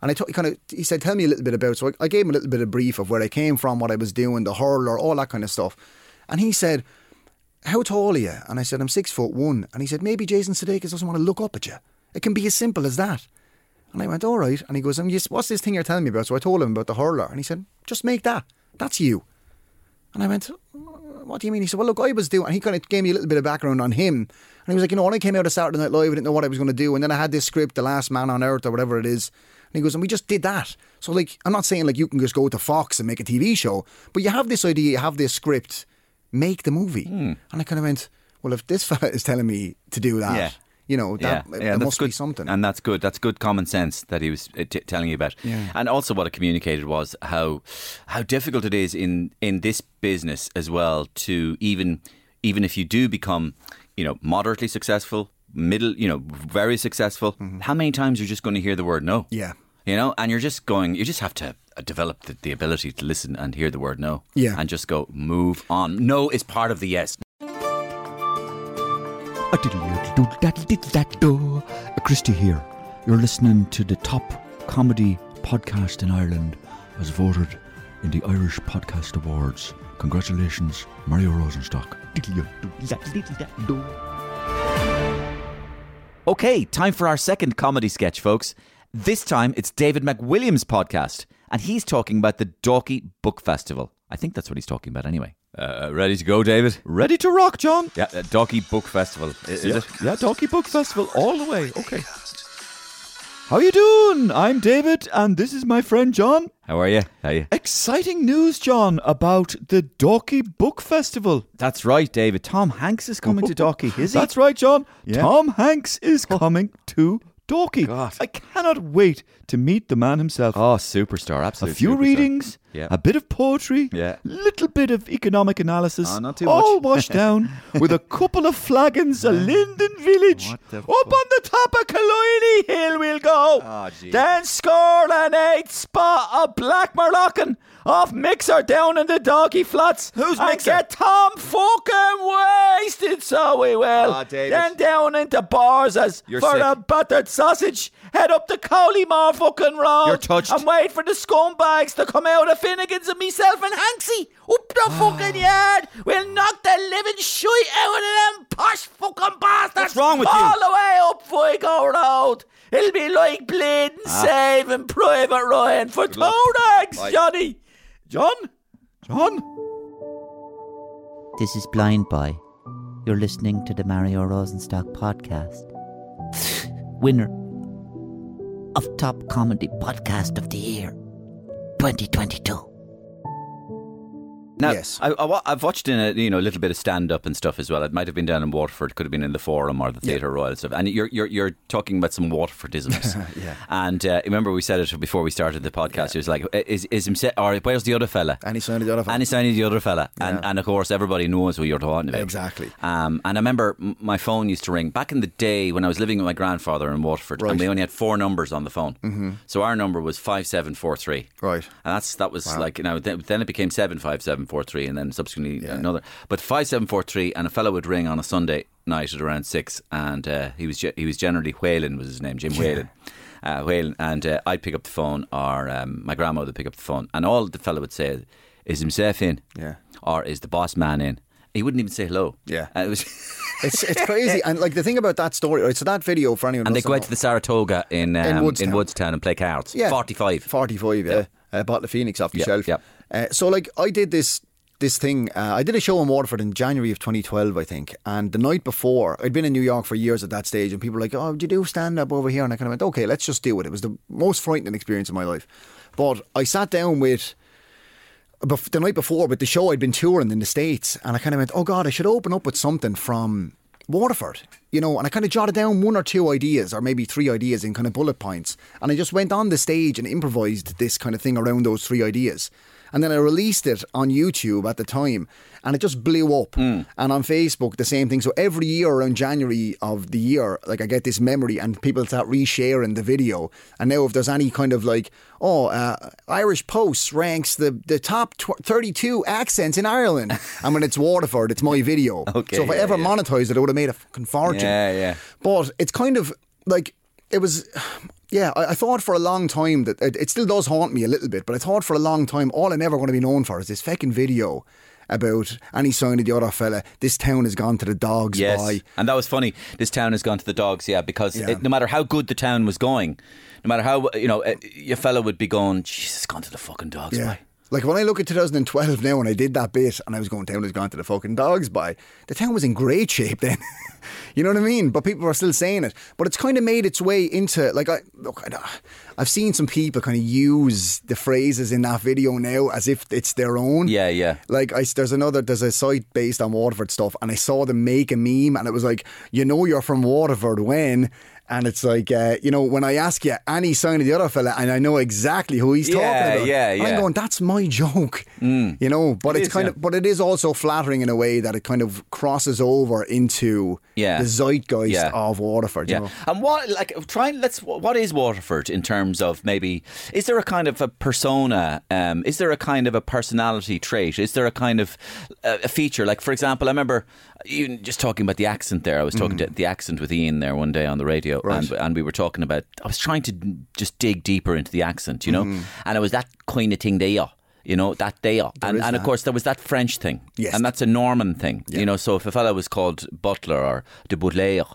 B: And I he kind of he said, "Tell me a little bit about." So I, I gave him a little bit of brief of where I came from, what I was doing, the hurler, all that kind of stuff. And he said, "How tall are you?" And I said, "I'm six foot one." And he said, "Maybe Jason Sudeikis doesn't want to look up at you. It can be as simple as that." And I went, "All right." And he goes, "Um, yes, what's this thing you're telling me about?" So I told him about the hurler, and he said, "Just make that. That's you." And I went, what do you mean? He said, well, look, I was doing, and he kind of gave me a little bit of background on him. And he was like, you know, when I came out of Saturday Night Live, I didn't know what I was going to do. And then I had this script, The Last Man on Earth or whatever it is. And he goes, and we just did that. So, like, I'm not saying like you can just go to Fox and make a TV show, but you have this idea, you have this script, make the movie. And I kind of went, well, if this fella is telling me to do that,
A: Yeah.
B: You know, that,
A: yeah, yeah,
B: there must
A: good.
B: be something.
A: and that's good. That's good common sense that he was uh, t- telling you about.
B: Yeah.
A: And also, what it communicated was how how difficult it is in in this business as well to even even if you do become you know moderately successful, middle, you know, very successful. How many times you're just going to hear the word no?
B: Mm-hmm. Yeah.
A: You know, and you're just going. You just have to uh, develop the, the ability to listen and hear the word no.
B: Yeah.
A: And just go move on. No is part of the yes.
D: Christy here. You're listening to the top comedy podcast in Ireland as voted in the Irish Podcast Awards. Congratulations, Mario Rosenstock.
A: Okay, time for our second comedy sketch, folks. This time it's David McWilliams' podcast, and he's talking about the Dalkey Book Festival. I think that's what he's talking about anyway. Uh, ready to go, David?
D: Ready to rock, John?
A: Yeah, uh, Dalkey Book Festival. I- Is,
D: yeah.
A: it?
D: Yeah, Donkey Book Festival all the way. Okay. How you doing? I'm David, and this is my friend John.
A: How are you? How are you?
D: Exciting news, John, about the Donkey Book Festival.
A: That's right, David. Tom Hanks is coming to Dalkey, is he?
D: That's right, John.
A: Yeah.
D: Tom Hanks is coming to Dorky.
A: God.
D: I cannot wait to meet the man himself.
A: Oh, superstar! Absolutely.
D: A few readings,
A: Yeah.
D: a bit of poetry,
A: Yeah.
D: little bit of economic analysis,
A: Oh, not too
D: all
A: much.
D: washed down with a couple of flagons of Linden Village. Up on the top of Killiney Hill we'll go.
A: Ah, oh,
D: then score an eighth spot of Black Moroccan
A: off Mixer down in the doggy flats.
E: Who's
A: and
E: Mixer?
A: Get Tom fucking wasted, so we will.
E: Ah, David.
A: Then down into bars as
E: You're
A: for
E: sick.
A: a buttered sausage. Head up the Coliemore fucking road.
E: You're touched.
A: And wait for the scumbags to come out of Finnegan's and myself and Hanksy up the fucking yard. We'll knock the living shite out of them posh fucking bastards.
E: What's wrong with you?
A: All the way up Vico Road. It'll be like bleeding saving Private Ryan for two
E: luck.
A: legs,
E: Bye.
A: Johnny. John? John?
F: This is Blind Boy. You're listening to the Mario Rosenstock podcast. Winner of Top Comedy Podcast of the Year 2022.
A: Now,
B: Yes.
A: I, I, I've watched in a you know a little bit of stand up and stuff as well. It might have been down in Waterford, could have been in the Forum or the Theatre Royal and stuff. And you're you're you're talking about some Waterfordisms.
B: Yeah.
A: And uh, remember we said it before we started the podcast. It was like, is is himself or where's the other fella?
B: And he sounded the other
A: And he's only the other fella, and
B: Yeah.
A: and of course everybody knows who you're talking about.
B: Exactly.
A: Um, and I remember my phone used to ring back in the day when I was living with my grandfather in Waterford, and
B: Right.
A: we only had four numbers on the phone. Mm-hmm. So our number was five seven four three.
B: Right.
A: And that's that was like you know then, then it became seven five seven four three, and then subsequently
B: Yeah.
A: another. But five seven four three, and a fellow would ring on a Sunday night at around six, and uh, he was he was generally Whalen was his name, Jim Whalen. Uh, Whalen, and uh, I'd pick up the phone, or um, my grandmother would pick up the phone, and all the fellow would say is himself in,
B: Yeah.
A: or is the boss man in. He wouldn't even say hello.
B: Yeah.
A: and it was.
B: It's it's crazy. And like the thing about that story, right? So that video for anyone
A: and they go out to the Saratoga in um,
B: In
A: in,
B: Woodstown.
A: Woodstown. and play cards.
B: Yeah.
A: forty five.
B: 45, yeah. Uh, bought the Phoenix off the
A: Yep,
B: shelf.
A: yep.
B: Uh, so, like, I did this this thing. Uh, I did a show in Waterford in January of 2012, I think. And the night before, I'd been in New York for years at that stage, and people were like, "Oh, would you do stand up over here?" And I kind of went, "Okay, let's just do it." It was the most frightening experience of my life. But I sat down with. The night before, with the show, I'd been touring in the States, and I kind of went, Oh God, I should open up with something from Waterford, you know, and I kind of jotted down one or two ideas, or maybe three ideas in kind of bullet points. And I just went on the stage and improvised this kind of thing around those three ideas. And then I released it on YouTube at the time, and it just blew up. And on Facebook, the same thing. So every year around January of the year, like I get this memory, and people start resharing the video. And now, if there's any kind of like, oh, uh, Irish Post ranks the the top tw- 32 accents in Ireland, and when it's Waterford, it's my video.
A: Okay,
B: so if I ever
A: yeah.
B: monetized it, I would have made a fucking fortune.
A: Yeah, yeah.
B: But it's kind of like it was. Yeah, I, I thought for a long time that it, it still does haunt me a little bit, but I thought for a long time all I'm ever going to be known for is this fucking video about any sign of the other fella. This town has gone to the dogs
A: Yes,
B: by.
A: and that was funny. This town has gone to the dogs, yeah, because
B: Yeah.
A: It, no matter how good the town was going, no matter how you know, uh, your fella would be going, Jesus, it's gone to the fucking dogs,
B: Yeah.
A: by.
B: Like when I look at 2012 now when I did that bit and I was going, town has gone to the fucking dogs by. The town was in great shape then. you know what I mean? But people are still saying it. But it's kind of made its way into, like, I look, I, I've seen some people kind of use the phrases in that video now as if it's their own.
A: Yeah, yeah.
B: Like I, there's another, there's a site based on Waterford stuff, and I saw them make a meme, and it was like, you know, you're from Waterford when, and it's like, uh, you know, when I ask you any sign of the other fella, and I know exactly who he's
A: Yeah,
B: talking about.
A: yeah, yeah.
B: I'm going, that's my joke, you know. But
A: It
B: it's
A: is,
B: kind
A: yeah.
B: of, but it is also flattering in a way that it kind of crosses over into
A: Yeah.
B: the zeitgeist of Waterford.
A: Yeah,
B: You know?
A: and what like trying, let's what is Waterford in terms of maybe is there a kind of a persona? Um, is there a kind of a personality trait? Is there a kind of uh, a feature? Like for example, I remember even just talking about the accent there. I was talking to the accent with Ian there one day on the radio,
B: Mm. Right.
A: and and we were talking about. I was trying to just dig deeper into the accent, you know, and it was that kind of thing there. You know that there, and, and of course there was that French thing,
B: Yes.
A: and that's a Norman thing. You know, so if a fella was called Butler or de Baudelaire,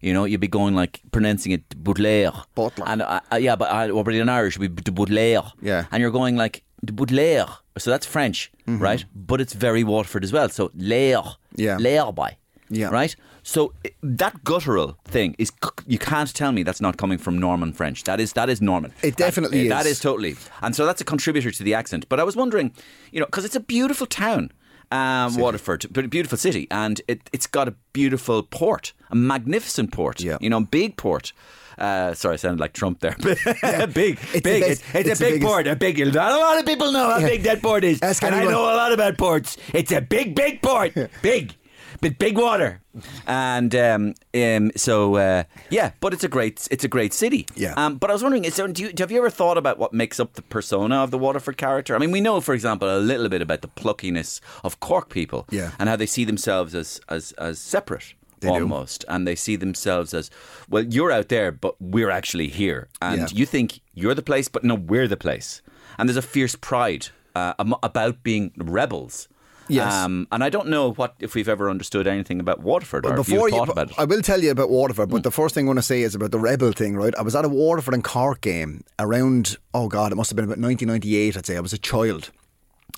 A: you know, you'd be going like pronouncing it Baudelaire.
B: Butler.
A: And uh, uh, yeah, but uh, but in Irish, de Baudelaire.
B: Yeah.
A: And you're going like Baudelaire. So that's French, right? But it's very Waterford as well. So lair.
B: Mm-hmm. Yeah.
A: Lair by.
B: Yeah.
A: Right? So that guttural thing is you can't tell me that's not coming from Norman French. That is that is Norman.
B: It definitely
A: That- That
B: is.
A: is totally. And so that's a contributor to the accent. But I was wondering, you know, because it's a beautiful town, um, Waterford, but a beautiful city, and it, it's got a beautiful port, a magnificent port,
B: Yeah.
A: you know, big port. Uh, sorry, I sounded like Trump there. big,
B: It's
A: big.
B: best-
A: It's, it's,
B: it's
A: a big
B: biggest-
A: port. A big. Not a lot of people know how
B: Yeah.
A: big that port is,
B: Ask
A: and I know a lot about ports. It's a big, big port. Big. Bit big water, and um, um, so uh, yeah. But it's a great it's a great city.
B: Yeah.
A: Um, but I was wondering, is there, do you, have you ever thought about what makes up the persona of the Waterford character? I mean, we know, for example, a little bit about the pluckiness of Cork people,
B: Yeah.
A: and how they see themselves as as as separate.
B: They do.
A: almost, and they see themselves as well. You're out there, but we're actually here, and
B: Yeah.
A: you think you're the place, but no, we're the place. And there's a fierce pride uh, about being rebels.
B: Yes.
A: Um, and I don't know what if we've ever understood anything about Waterford or
B: Before you,
A: about it.
B: I will tell you about Waterford, but the first thing I want to say is about the rebel thing, right? I was at a Waterford and Cork game around, oh God, it must have been about 1998, I'd say. I was a child.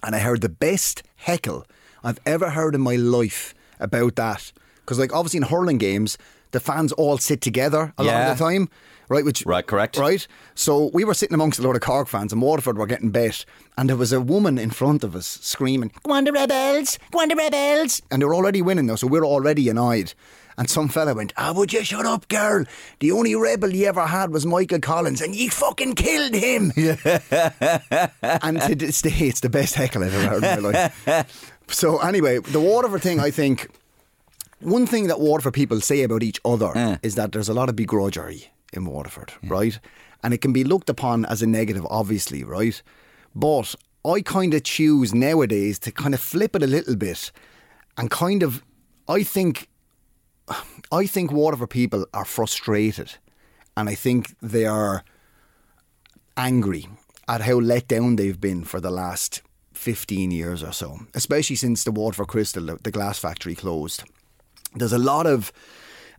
B: And I heard the best heckle I've ever heard in my life about that. Because, like, obviously in hurling games, the fans all sit together a lot of the time, right? Which
A: Right, correct.
B: Right. So we were sitting amongst a lot of Cork fans, and Waterford were getting bet, and there was a woman in front of us screaming, "Go on the rebels! Go on the rebels!" And they were already winning though, so we were already annoyed. And some fella went, "Ah, would you shut up, girl? The only rebel you ever had was Michael Collins, and you fucking killed him." and to this day, it's the best heckle I've ever heard in my life. So anyway, the Waterford thing, I think. One thing that Waterford people say about each other
A: Uh.
B: is that there's a lot of begrudgery in Waterford, right? And it can be looked upon as a negative, obviously, right? But I kind of choose nowadays to kind of flip it a little bit and kind of, I think, I think Waterford people are frustrated and I think they are angry at how let down they've been for the last 15 years or so, especially since the Waterford Crystal, the, the glass factory, closed. There's a lot of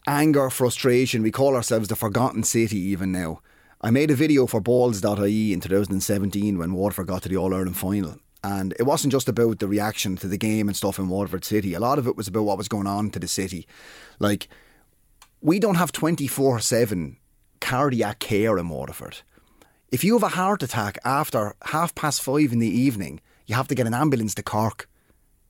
B: anger, frustration. We call ourselves the Forgotten City even now. I made a video for balls.ie in 2017 when Waterford got to the All Ireland final. And it wasn't just about the reaction to the game and stuff in Waterford City. A lot of it was about what was going on to the city. Like, we don't have 24 7 cardiac care in Waterford. If you have a heart attack after half past five in the evening, you have to get an ambulance to Cork.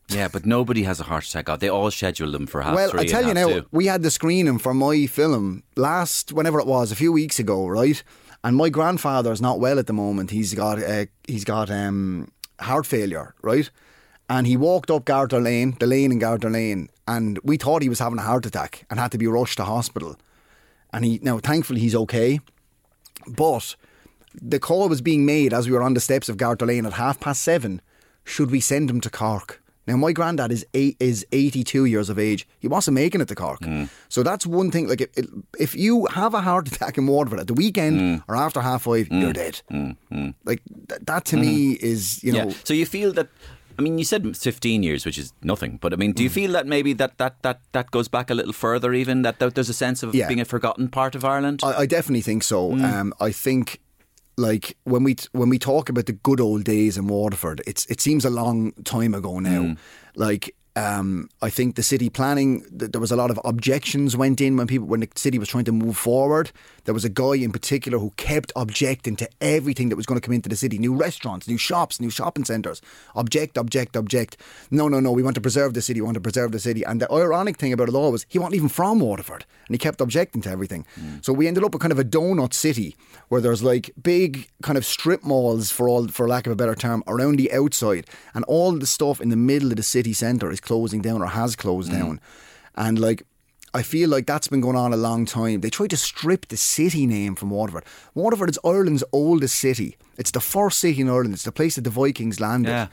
A: Yeah, but nobody has a heart attack. God, They all schedule them for half
B: well. I tell you now,
A: two.
B: we had the screening for my film last, whenever it was, a few weeks ago, right? And my grandfather's not well at the moment. He's got uh, he's got um, heart failure, right? And he walked up Garter Lane, the lane in Garter Lane, and we thought he was having a heart attack and had to be rushed to hospital. And he now, thankfully, he's okay. But the call was being made as we were on the steps of Garter Lane at half past seven. Should we send him to Cork? Now, my granddad is eight, is 82 years of age. He wasn't making it to Cork. Hmm. So that's one thing. Like, if, if you have a heart attack in Waterford at the weekend hmm. or after half five, hmm. you're dead. Like, th- that to me is, you know.
A: yeah. So you feel that. I mean, you said 15 years, which is nothing. But I mean, do
B: Mm.
A: you feel that maybe that, that, that, that goes back a little further, even that th- there's a sense of
B: Yeah.
A: being a forgotten part of Ireland?
B: I, I definitely think so. Um, I think like when we when we talk about the good old days in Waterford, it's it seems a long time ago now. Mm. Like um, I think the city planning, th- there was a lot of objections went in when people when the city was trying to move forward. There was a guy in particular who kept objecting to everything that was going to come into the city: new restaurants, new shops, new shopping centres. Object, object, object. No, no, no. We want to preserve the city. We want to preserve the city. And the ironic thing about it all was he wasn't even from Waterford, and he kept objecting to everything. So we ended up with kind of a donut city where there's like big kind of strip malls, for all for lack of a better term, around the outside, and all the stuff in the middle of the city centre is closing down or has closed mm. down, and like. I feel like that's been going on a long time. They tried to strip the city name from Waterford. Waterford is Ireland's oldest city. It's the first city in Ireland. It's the place that the Vikings landed.
A: Yeah.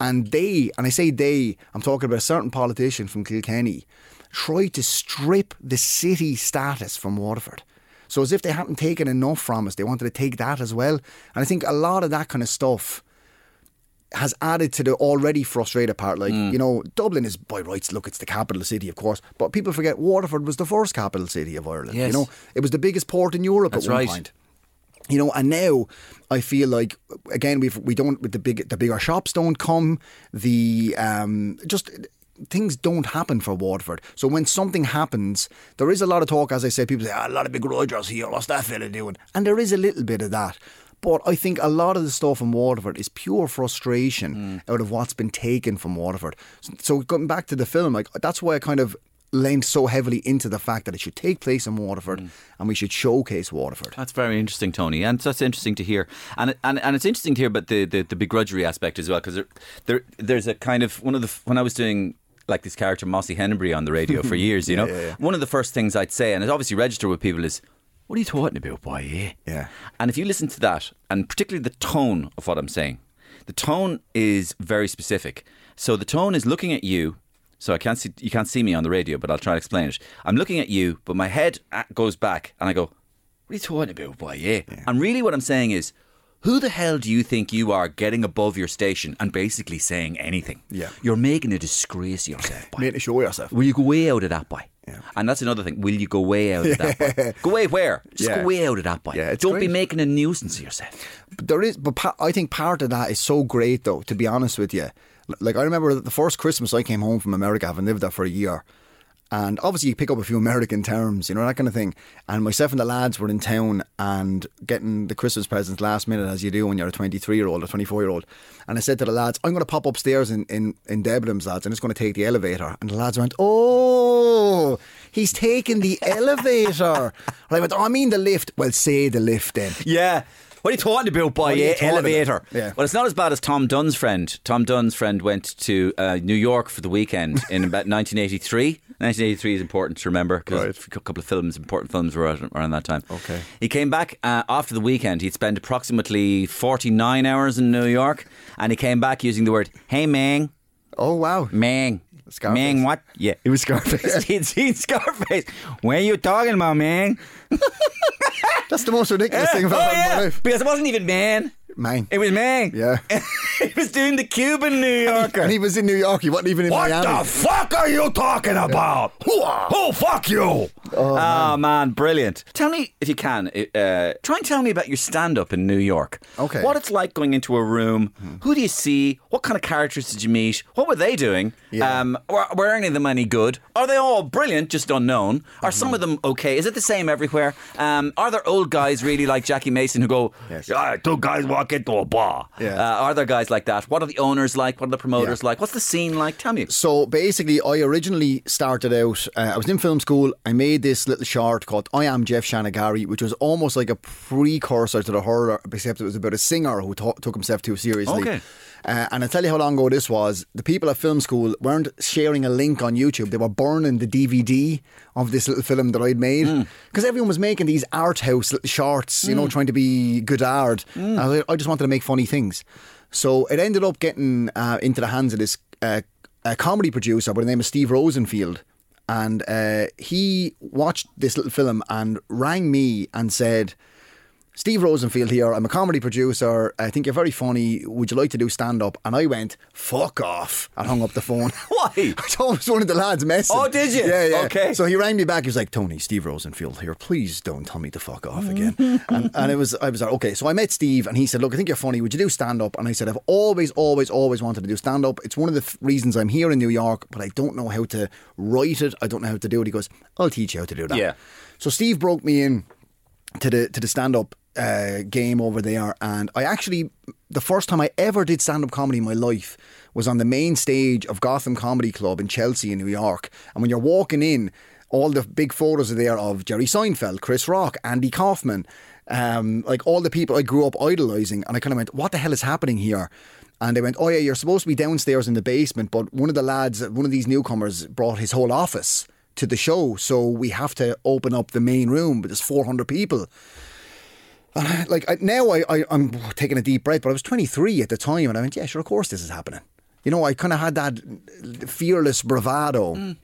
B: And they, and I say they, I'm talking about a certain politician from Kilkenny, tried to strip the city status from Waterford. So as if they hadn't taken enough from us, they wanted to take that as well. And I think a lot of that kind of stuff has added to the already frustrated part. Like,
A: Mm.
B: you know, Dublin is by rights, look, it's the capital city, of course. But people forget Waterford was the first capital city of Ireland.
A: Yes.
B: You know, it was the biggest port in Europe
A: That's
B: at one
A: right.
B: point. You know, and now I feel like again we've we don't with the big the bigger shops don't come. The um just things don't happen for Waterford. So when something happens, there is a lot of talk. As I say, people say "Ah, a lot of big Rogers here. What's that fella doing? And there is a little bit of that. But I think a lot of the stuff in Waterford is pure frustration mm. out of what's been taken from Waterford. So, so going back to the film, like that's why I kind of leaned so heavily into the fact that it should take place in Waterford mm. and we should showcase Waterford.
A: That's very interesting, Tony, and that's interesting to hear. And and and it's interesting to hear about the the, the begrudgery aspect as well, because there, there there's a kind of one of the when I was doing like this character Mossy Henbury on the radio for years. You know,
B: yeah, yeah.
A: one of the first things I'd say, and it obviously register with people, is, "What are you talking about, boy?" Yeah.
B: Yeah.
A: And if you listen to that, and particularly the tone of what I'm saying, the tone is very specific. So the tone is looking at you. So I can't see you can't see me on the radio, but I'll try to explain it. I'm looking at you, but my head uh, goes back, and I go, "What are you talking about, boy?" Yeah. And really, what I'm saying is, who the hell do you think you are, getting above your station and basically saying anything?
B: Yeah.
A: You're making a disgrace of yourself.
B: Made to show yourself.
A: Will you go way out of that, boy?
B: Yeah.
A: And that's another thing. Will you go way out of that, boy? Go way where? Just
B: Yeah.
A: go way out of that, boy.
B: Yeah,
A: Don't be making a nuisance of yourself.
B: But there is, but pa- I think part of that is so great, though. To be honest with you, like I remember the first Christmas I came home from America, having lived there for a year, and obviously you pick up a few American terms, you know that kind of thing. And myself and the lads were in town and getting the Christmas presents last minute, as you do when you're a 23 year old or 24 year old. And I said to the lads, "I'm going to pop upstairs in in in Debenhams, lads. and it's going to take the elevator." And the lads went, "Oh." He's taking the elevator. And I went, oh, I mean the lift. Well, say the lift then.
A: Yeah. What are you talking about, boy?
B: What you
A: Yeah,
B: talking
A: elevator.
B: about? Yeah.
A: Well, it's not as bad as Tom Dunn's friend. Tom Dunn's friend went to uh, New York for the weekend in about 1983. 1983 is important to remember because
B: Right.
A: a couple of films, important films were out around that time.
B: Okay.
A: He came back uh, after the weekend. He'd spent approximately 49 hours in New York and he came back using the word, hey, Mang,
B: Oh, wow.
A: Mang.
B: Scarface.
A: Mang, what? Yeah.
B: It was Scarface.
A: He'd seen Scarface. What are you talking about, man?
B: That's the most ridiculous thing I've ever
A: oh, yeah.
B: life.
A: Because it wasn't even man.
B: Man.
A: It was man.
B: Yeah.
A: he was doing the Cuban New Yorker.
B: And he was in New York. He wasn't even in what Miami.
A: What the fuck are you talking about? Who, fuck you? Oh, man. brilliant. Tell me, if you can, uh, try and tell me about your stand up in New York.
B: Okay.
A: What it's like going into a room. Who do you see? What kind of characters did you meet? What were they doing?
B: Yeah.
A: Um, were, were any of them any good? Are they all brilliant, just unknown? Are some
B: Mm-hmm.
A: of them okay? Is it the same everywhere? Um, are there old guys really like Jackie Mason who go,
B: Yes.
A: "Yeah, two guys walk into a bar?
B: Yeah.
A: Uh, are there guys like that? What are the owners like? What are the promoters
B: Yeah.
A: like? What's the scene like? Tell me.
B: So basically, I originally started out. Uh, I was in film school. I made this little short called "I Am Jeff Shanagari," which was almost like a precursor to the Hurler, except it was about a singer who to- took himself too seriously.
A: Okay.
B: Uh, and I'll tell you how long ago this was. The people at film school weren't sharing a link on YouTube. They were burning the DVD of this little film that I'd made. Because everyone was making these art house little shorts, you know, trying to be good art. And I, I just wanted to make funny things. So it ended up getting uh, into the hands of this uh, a comedy producer by the name of Steve Rosenfield. And uh, he watched this little film and rang me and said, Steve Rosenfield here. I'm a comedy producer. I think you're very funny. Would you like to do stand up? And I went, fuck off. and hung up the phone.
A: Why?
B: I thought it was one of the lads messing.
A: Oh, did you?
B: Yeah, yeah.
A: Okay.
B: So he rang me back. He was like, Tony, Steve Rosenfield here. Please don't tell me to fuck off again. and, and it was, I was like, okay. So I met Steve and he said, look, I think you're funny. Would you do stand up? And I said, I've always, always, always wanted to do stand up. It's one of the th- reasons I'm here in New York, but I don't know how to write it. I don't know how to do it. He goes, I'll teach you how to do that.
A: Yeah.
B: So Steve broke me in to the to the stand up uh, game over there, and I actually the first time I ever did stand up comedy in my life was on the main stage of Gotham Comedy Club in Chelsea in New York. And when you're walking in, all the big photos are there of Jerry Seinfeld, Chris Rock, Andy Kaufman, um, like all the people I grew up idolizing, and I kind of went, "What the hell is happening here?" And they went, "Oh yeah, you're supposed to be downstairs in the basement, but one of the lads, one of these newcomers, brought his whole office." To the show, so we have to open up the main room, but there's 400 people. And I, like I, now, I, I I'm taking a deep breath, but I was 23 at the time, and I went, "Yeah, sure, of course this is happening." You know, I kind of had that fearless bravado, mm.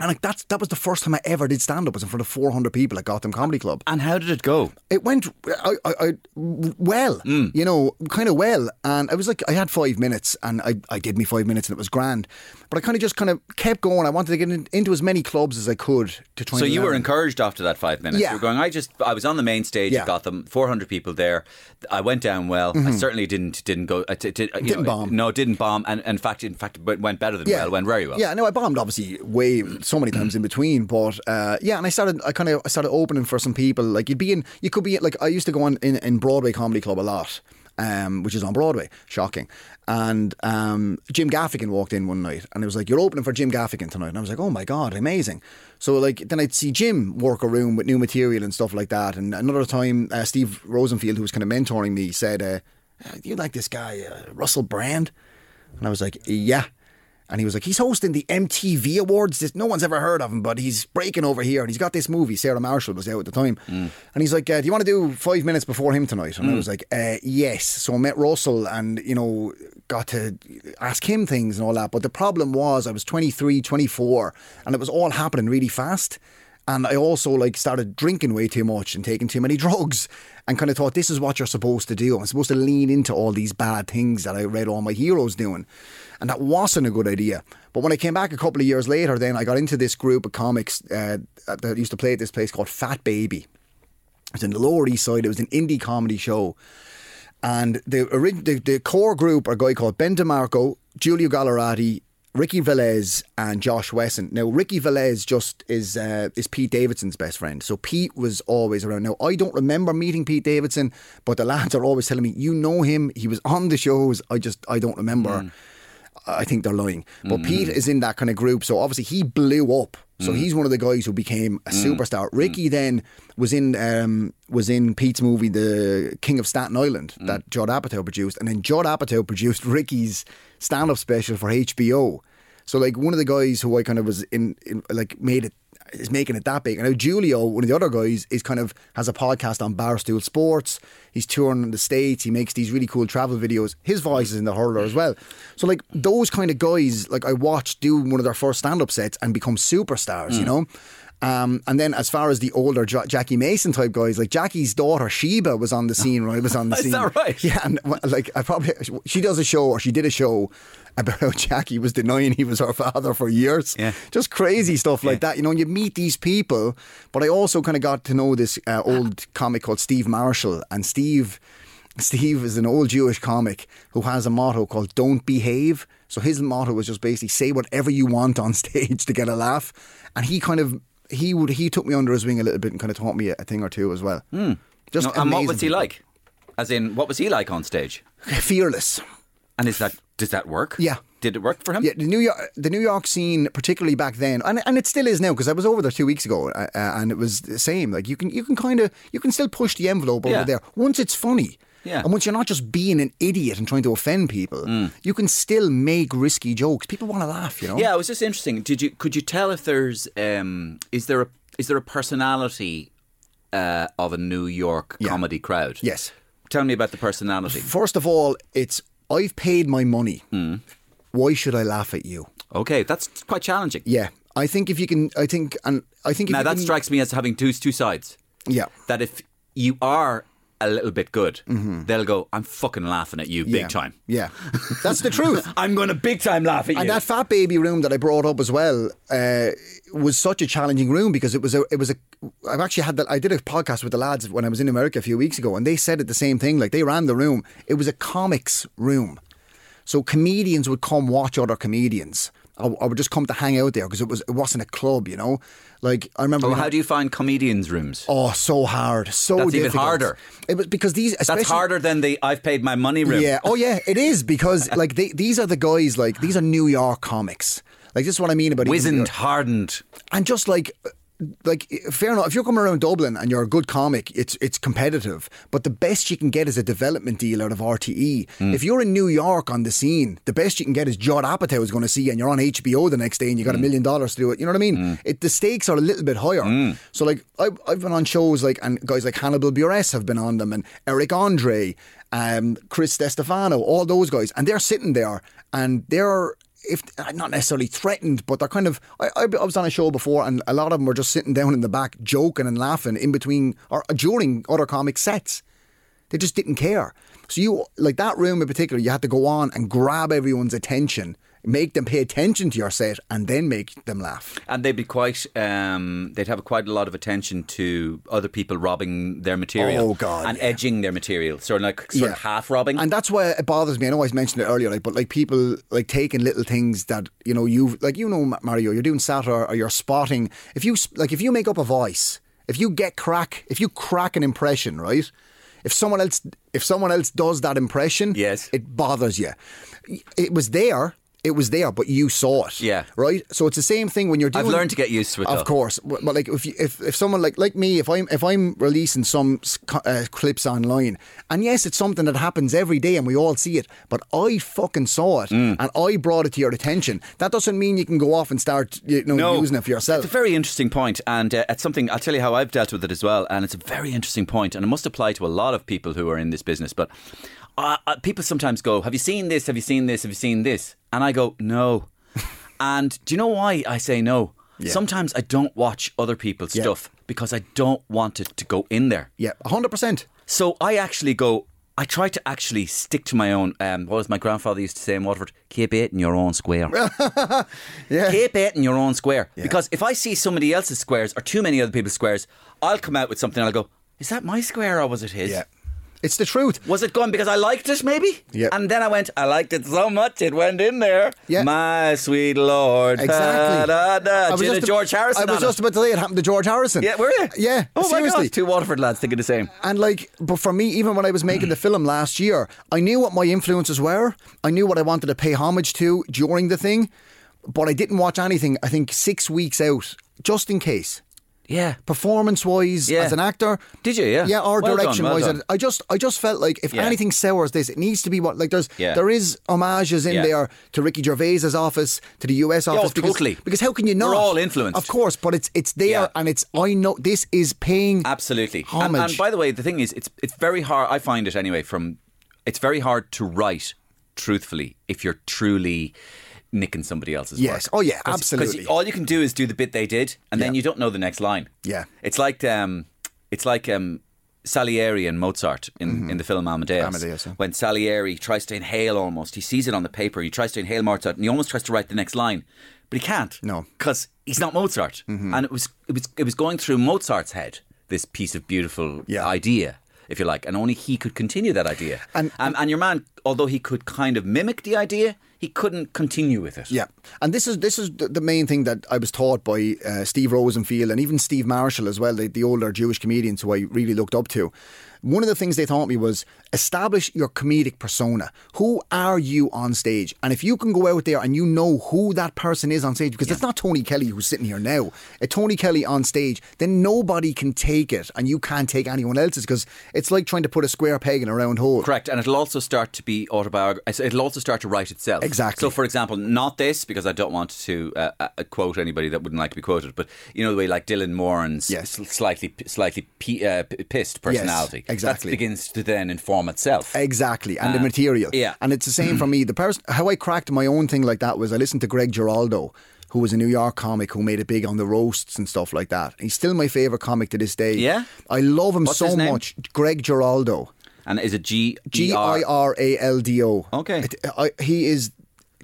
B: And like that's that was the first time I ever did stand up was in front of 400 people at Gotham Comedy Club.
A: And how did it go?
B: It went I, I, I well, mm. you know, kind of well, and I was like, I had five minutes, and I, I did me five minutes, and it was grand. But I kind of just kind of kept going. I wanted to get in, into as many clubs as I could to try.
A: So
B: and
A: you were encouraged after that five minutes.
B: Yeah.
A: You were going. I just. I was on the main stage.
B: Yeah.
A: at Gotham. Four hundred people there. I went down well. I mm-hmm. certainly didn't didn't go. I did, uh, you
B: Mm-hmm. Didn't
A: know,
B: bomb.
A: No, didn't bomb. And in fact, in fact, it went better than well. Went very well.
B: Yeah, no, I bombed obviously way so many times in between, but uh, yeah, and I started, I kind of, I started opening for some people. Like you'd be in, you could be like I used to go on in, in Broadway Comedy Club a lot. Um, which is on Broadway, shocking. And um, Jim Gaffigan walked in one night, and it was like, "You're opening for Jim Gaffigan tonight." And I was like, "Oh my god, amazing!" So like, then I'd see Jim work a room with new material and stuff like that. And another time, uh, Steve Rosenfield, who was kind of mentoring me, said, uh, "You like this guy, uh, Russell Brand?" And I was like, "Yeah." And he was like, he's hosting the MTV Awards. This, no one's ever heard of him, but he's breaking over here. And he's got this movie. Sarah Marshall was out at the time. And he's like, uh, do you want to do five minutes before him tonight? And I was like, uh, yes. So I met Russell and, you know, got to ask him things and all that. But the problem was I was 23, 24, and it was all happening really fast. And I also like started drinking way too much and taking too many drugs and kind of thought this is what you're supposed to do. I'm supposed to lean into all these bad things that I read all my heroes doing. And that wasn't a good idea. But when I came back a couple of years later, then I got into this group of comics uh, that used to play at this place called Fat Baby. It was in the Lower East Side. It was an indie comedy show. And the, the, the core group are a guy called Ben DeMarco, Giulio Gallarotti, Ricky Velez, and Josh Wesson. Now, Ricky Velez just is uh, is Pete Davidson's best friend. So Pete was always around. Now, I don't remember meeting Pete Davidson, but the lads are always telling me, you know him. He was on the shows. I just, I don't remember. Hmm. I think they're lying. But hmm. Pete is in that kind of group. So obviously he blew up. So hmm. he's one of the guys who became a superstar. Ricky then was in um, was in Pete's movie The King of Staten Island that Judd Apatow produced, and then Judd Apatow produced Ricky's stand up special for HBO. So like one of the guys who I kind of was in, in like made it is making it that big. And now Giulio, one of the other guys, is kind of has a podcast on Barstool Sports. He's touring in the States. He makes these really cool travel videos. His voice is in the hurler as well. So like those kind of guys, like I watched do one of their first stand up sets and become superstars, you mm. know? Um, and then as far as the older Ja- Jackie Mason type guys, like Jackie's daughter Sheba was on the scene when I was on the
A: Is
B: scene.
A: that right?
B: Yeah, and like I probably she does a show or she did a show about how Jackie was denying he was her father for years.
A: Yeah.
B: Just crazy stuff like that. You know, and you meet these people. But I also kind of got to know this uh, old comic called Steve Marshall, and Steve. Steve is an old Jewish comic who has a motto called "Don't behave." So his motto was just basically say whatever you want on stage to get a laugh, and he kind of he would he took me under his wing a little bit and kind of taught me a, thing or two as well. Just
A: No, and what was he like? As in, what was he like on stage?
B: Fearless.
A: And is that does that work?
B: Yeah.
A: Did it work for him?
B: Yeah, the New York, the New York scene, particularly back then, and and it still is now because I was over there two weeks ago, uh, uh, and it was the same. Like you can you can kind of you can still push the envelope
A: Yeah.
B: over there once it's funny.
A: Yeah.
B: And once you're not just being an idiot and trying to offend people,
A: Mm.
B: you can still make risky jokes. People want to laugh, you know.
A: Yeah, it was just interesting. Did you could you tell if there's um is there a is there a personality uh, of a New York
B: Yeah.
A: comedy crowd?
B: Yes.
A: Tell me about the personality.
B: First of all, it's I've paid my money.
A: Hmm.
B: Why should I laugh at you?
A: Okay, that's quite challenging.
B: Yeah, I think if you can, I think, and I think if
A: Now that
B: can,
A: strikes me as having two two sides.
B: Yeah.
A: That if you are a little bit good, they'll go, "I'm fucking laughing at you big
B: Mm-hmm. yeah.
A: time."
B: Yeah, that's the truth.
A: I'm going to big time laugh at you.
B: And that fat baby room that I brought up as well uh, was such a challenging room because it was a it was a I've actually had that I did a podcast with the lads when I was in America a few weeks ago and they said it the same thing like they ran the room it was a comics room so comedians would come watch other comedians I, I would just come to hang out there because it was it wasn't a club you know like I remember
A: Oh, how
B: had-
A: do you find comedians' rooms?
B: oh so hard so
A: That's even harder.
B: it was because these
A: That's harder than the "I've paid my money" room.
B: yeah. Oh, yeah. It is because like they, these are the guys. Like these are New York comics. Like this is what I mean about
A: wizened, hardened.
B: and just like. Like fair enough. If you're coming around Dublin and you're a good comic, it's it's competitive. But the best you can get is a development deal out of RTE. Hmm. If you're in New York on the scene, the best you can get is Judd Apatow is going to see you, and you're on HBO the next day, and you got a hmm. million dollars to do it. You know what I mean? Hmm. It, the stakes are a little bit higher. So like I've, I've been on shows like and guys like Hannibal Buress have been on them, and Eric Andre, um, Chris Stefano, all those guys, and they're sitting there and they're if uh, not necessarily threatened, but they're kind of. I, I, was on a show before, and a lot of them were just sitting down in the back, joking and laughing in between or during other comic sets. They just didn't care. So you like that room in particular, you had to go on and grab everyone's attention, make them pay attention to your set, and then make them laugh.
A: And they'd be quite, um, they'd have quite a lot of attention to other people robbing their material.
B: Oh, God,
A: And
B: yeah.
A: edging their material. Sort of like sort of
B: Yeah.
A: half robbing.
B: And that's why it bothers me. I know I mentioned it earlier, like, but like people like taking little things that you know you like you know Mario, you're doing satire or you're spotting. If you like, if you make up a voice, if you get crack, if you crack an impression, right? If someone else, if someone else does that impression,
A: Yes.
B: it bothers you. It was there. It was there, but you saw it.
A: Yeah.
B: Right. So it's the same thing when you're doing.
A: I've learned to get used to it.
B: Of
A: though.
B: course, but like if you, if if someone like like me, if I'm if I'm releasing some uh, clips online, and yes, it's something that happens every day, and we all see it, but I fucking saw it,
A: Mm.
B: and I brought it to your attention. That doesn't mean you can go off and start you know using it for yourself.
A: It's a very interesting point, and uh, it's something I'll tell you how I've dealt with it as well. And it's a very interesting point, and it must apply to a lot of people who are in this business. But uh, uh, people sometimes go, "Have you seen this? Have you seen this? Have you seen this?" And I go, "No." and do you know why I say no?
B: Yeah.
A: Sometimes I don't watch other people's
B: Yeah.
A: stuff because I don't want it to go in there.
B: yeah, hundred percent.
A: So I actually go. I try to actually stick to my own. Um, what was my grandfather used to say in Waterford: "Keep it in your own square."
B: Yeah.
A: Keep it in your own square. Because if I see somebody else's squares or too many other people's squares, I'll come out with something. I'll go, "Is that my square or was it his?"
B: Yeah, it's the truth.
A: Was it gone because I liked it, maybe?
B: Yeah.
A: And then I went, I liked it so much, it went in there.
B: Yeah.
A: My sweet Lord.
B: Exactly.
A: Da, da, da.
B: I was just
A: a
B: ab-
A: George Harrison.
B: I was just
A: it.
B: about to say it happened to George Harrison.
A: Yeah, were you?
B: Yeah.
A: Oh my
B: seriously.
A: God. Two Waterford lads thinking the same.
B: And like, but for me, even when I was making the film last year, I knew what my influences were. I knew what I wanted to pay homage to during the thing, but I didn't watch anything. I think six weeks out, just in case.
A: Yeah.
B: Performance wise,
A: Yeah.
B: as an actor,
A: Did you? Yeah.
B: yeah, or
A: Well done,
B: direction
A: well
B: wise,
A: done.
B: I just, I just felt like if
A: Yeah.
B: anything sours this, it needs to be what like there's,
A: Yeah.
B: there is homages in there to Ricky Gervais's office, to the US
A: Yeah, oh,
B: office,
A: oh,
B: because,
A: totally.
B: because how can you not?
A: We're all influenced.
B: of course, but it's it's there, and it's I know this is paying
A: Absolutely. And,
B: homage.
A: and by the way, the thing is, it's it's very hard. I find it anyway. From it's very hard to write truthfully if you're truly nicking somebody else's
B: Yes.
A: work.
B: Oh, yeah,
A: 'Cause-
B: absolutely.
A: all you can do is do the bit they did, and then you don't know the next line.
B: Yeah.
A: It's like um, it's like um. Salieri and Mozart in, in the film Amadeus.
B: Mm-hmm. Amadeus, yeah.
A: When Salieri tries to inhale almost, he sees it on the paper, he tries to inhale Mozart and he almost tries to write the next line. But he can't.
B: No.
A: Because he's not Mozart.
B: Mm-hmm.
A: And it was it was it was going through Mozart's head, this piece of beautiful
B: Yeah.
A: idea, if you like, and only he could continue that idea.
B: And-
A: and, and your man, although he could kind of mimic the idea, he couldn't continue with it.
B: Yeah, and this is this is the, main thing that I was taught by uh, Steve Rosenfield and even Steve Marshall as well, the, the older Jewish comedians who I really looked up to. One of the things they taught me was establish your comedic persona. Who are you on stage? And if you can go out there and you know who that person is on stage, because it's not Tony Kelly who's sitting here now, a Tony Kelly on stage, then nobody can take it and you can't take anyone else's because it's like trying to put a square peg in a round hole.
A: Correct, and it'll also start to be autobiographical. It'll also start to write itself.
B: Exactly.
A: So, for example, not this because I don't want to uh, uh, quote anybody that wouldn't like to be quoted, but you know the way like Dylan Moran's
B: Yes.
A: slightly slightly p- uh, p- pissed personality.
B: Exactly.
A: That begins to then inform itself.
B: Exactly, and the
A: Uh,
B: material.
A: yeah.
B: and it's the same for me. The person how I cracked my own thing like that was I listened to Greg Giraldo, who was a New York comic who made it big on the roasts and stuff like that. He's still my favorite comic to this day.
A: Yeah?
B: I love him
A: What's
B: so much. Greg Giraldo,
A: And is it G
B: G I R A L D O.
A: Okay.
B: It- I, he is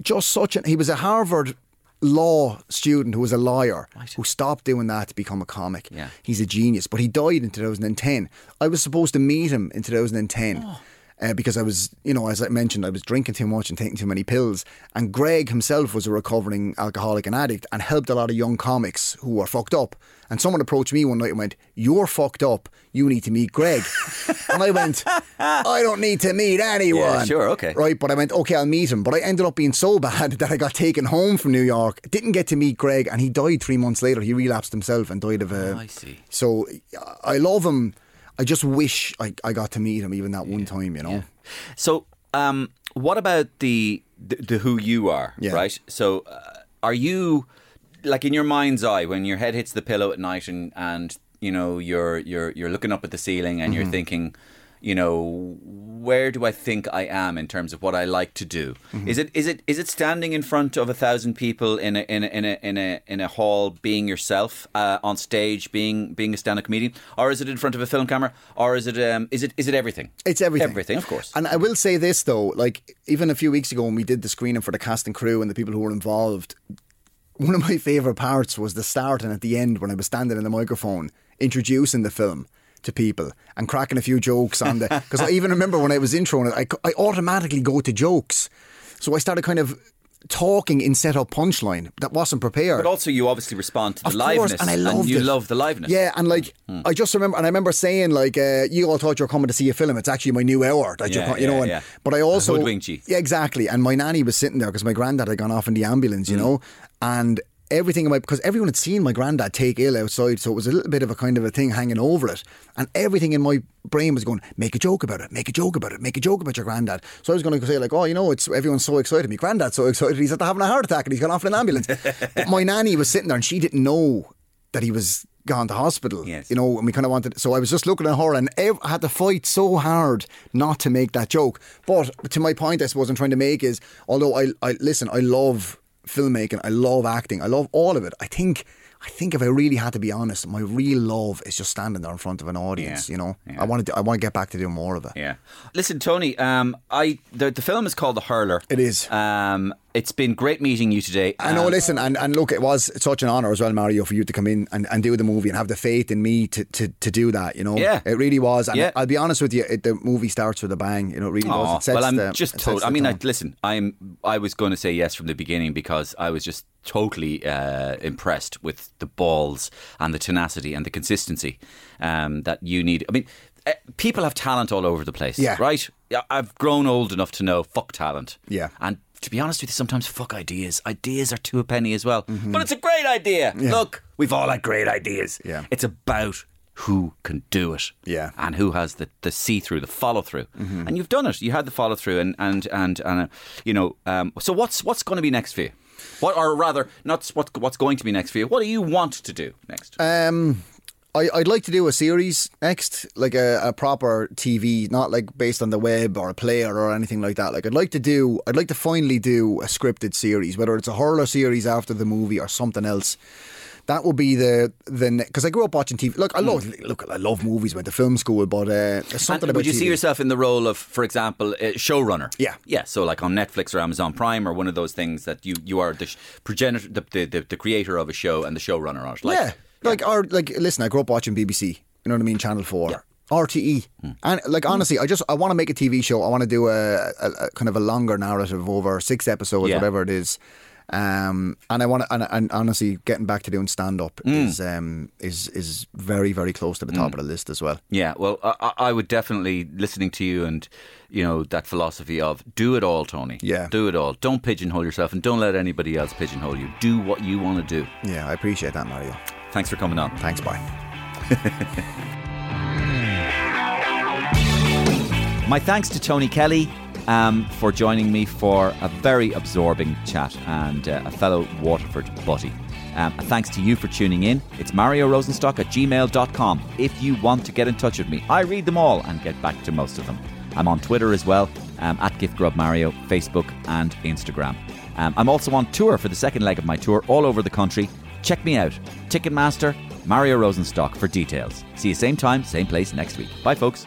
B: just such an. He was a Harvard law student who was a lawyer who stopped doing that to become a comic.
A: Yeah.
B: He's a genius, but he died in 2010. I was supposed to meet him in 2010.
A: Oh.
B: Uh, because I was, you know, as I mentioned, I was drinking too much and taking too many pills. And Greg himself was a recovering alcoholic and addict and helped a lot of young comics who were fucked up. And someone approached me one night and went, You're fucked up. You need to meet Greg. and I went, I don't need to meet anyone.
A: Yeah, sure, okay.
B: Right, but I went, okay, I'll meet him. But I ended up being so bad that I got taken home from New York. Didn't get to meet Greg, and he died three months later. He relapsed himself and died of a.
A: Oh, I see.
B: So I love him. I just wish I, I got to meet him even that one time, you know?
A: So, um, what about the, the the who you are?
B: Yeah.
A: Right. So, uh, are you like in your mind's eye when your head hits the pillow at night and and you know you're you're you're looking up at the ceiling and
B: Mm-hmm.
A: you're thinking, you know, where do I think I am in terms of what I like to do?
B: Mm-hmm.
A: Is it is it is it standing in front of a thousand people in a in a in a in a, in a hall being yourself uh, on stage being being a stand-up comedian, or is it in front of a film camera, or is it um is it is it everything?
B: It's everything.
A: Everything, of course.
B: And I will say this though, like even a few weeks ago when we did the screening for the cast and crew and the people who were involved, one of my favourite parts was the start and at the end when I was standing in the microphone introducing the film to people and cracking a few jokes on the because I even remember when I was introing it, I, I automatically go to jokes. So I started kind of talking in set up punchline that wasn't prepared.
A: But also, you obviously respond to the
B: Of
A: liveness,
B: course, and I loved
A: you
B: it.
A: love the liveness.
B: Yeah, and like
A: Hmm.
B: I just remember, and I remember saying like, uh, "You all thought you were coming to see a film. It's actually my new hour that you're,
A: Yeah,
B: co- you know."
A: yeah,
B: And,
A: yeah.
B: But I also. Yeah, exactly. And my nanny was sitting there because my granddad had gone off in the ambulance, you
A: Hmm.
B: know, and everything in my because everyone had seen my granddad take ill outside, so it was a little bit of a kind of a thing hanging over it, and everything in my brain was going, "Make a joke about it, make a joke about it, make a joke about your granddad." So I was going to say like, "Oh, you know, it's everyone's so excited. My granddad's so excited. He's after having a heart attack and he's gone off in an ambulance." but my nanny was sitting there and she didn't know that he was gone to hospital.
A: Yes.
B: You know, and we kind of wanted. So I was just looking at her, and ev- I had to fight so hard not to make that joke. But to my point, I suppose I'm trying to make is, although I, I listen, I love filmmaking, I love acting, I love all of it. I think. I think if I really had to be honest, my real love is just standing there in front of an audience.
A: Yeah.
B: You know,
A: Yeah.
B: I want to. I want to get back to doing more of it.
A: Yeah. Listen, Tony. Um, I the, the film is called The Hurler.
B: It is.
A: Um, it's been great meeting you today.
B: I know,
A: Um,
B: listen, and, and look, it was such an honour as well, Mario, for you to come in and, and do the movie and have the faith in me to, to, to do that, you know?
A: Yeah.
B: It really was. And
A: Yeah.
B: I'll be honest with you, it, the movie starts with a bang, you know, it really
A: Aw,
B: does. It sets
A: well, I'm
B: the,
A: just told. I mean, I, listen, I'm. I was going to say yes from the beginning because I was just totally uh, impressed with the balls and the tenacity and the consistency um, that you need. I mean, eh, people have talent all over the place.
B: Yeah.
A: Right. Yeah, I've grown old enough to know fuck talent.
B: Yeah.
A: And to be honest with you, sometimes fuck ideas. Ideas are two a penny as well.
B: Mm-hmm.
A: But it's a great idea. Look, we've all had great ideas.
B: Yeah.
A: It's about who can do it.
B: Yeah.
A: And who has the, the see through, the follow through. And you've done it. You had the follow through and and and, and uh, you know, um, so what's what's going to be next for you? What or rather not what what's going to be next for you? What do you want to do next?
B: Um, I, I'd like to do a series next, like a, a proper TV, not like based on the web or a player or anything like that. Like I'd like to do, I'd like to finally do a scripted series, whether it's a horror series after the movie or something else. That will be the the because I grew up watching TV. Look, I love hmm. look, I love movies. Went to film school, but uh, something
A: And
B: about
A: would you see yourself in the role of, for example, a showrunner?
B: Yeah.
A: yeah. So like on Netflix or Amazon Prime or one of those things that you you are the sh- progenitor, the, the, the, the creator of a show and the showrunner on it. Like,
B: yeah, like or like listen, I grew up watching BBC. You know what I mean? Channel Four. RTE hmm. and like hmm. honestly, I just I want to make a TV show. I want to do a, a, a kind of a longer narrative over six episodes,
A: Yeah.
B: whatever it is. Um, and I want to, and, and honestly, getting back to doing stand up is um is is very very close to the top of the list as well.
A: Yeah, well, I, I I would definitely listening to you and you know that philosophy of do it all, Tony.
B: Yeah.
A: do it all. Don't pigeonhole yourself and don't let anybody else pigeonhole you. Do what you want to do.
B: Yeah, I appreciate that, Mario.
A: Thanks for coming on.
B: Thanks, bye.
A: My thanks to Tony Kelly um, for joining me for a very absorbing chat and uh, a fellow Waterford buddy. Um, thanks to you for tuning in. It's Mario Rosenstock at gmail.com if you want to get in touch with me. I read them all and get back to most of them. I'm on Twitter as well, um, at GiftGrubMario, Facebook and Instagram. Um, I'm also on tour for the second leg of my tour all over the country. Check me out. Ticketmaster, Mario Rosenstock for details. See you same time, same place next week. Bye, folks.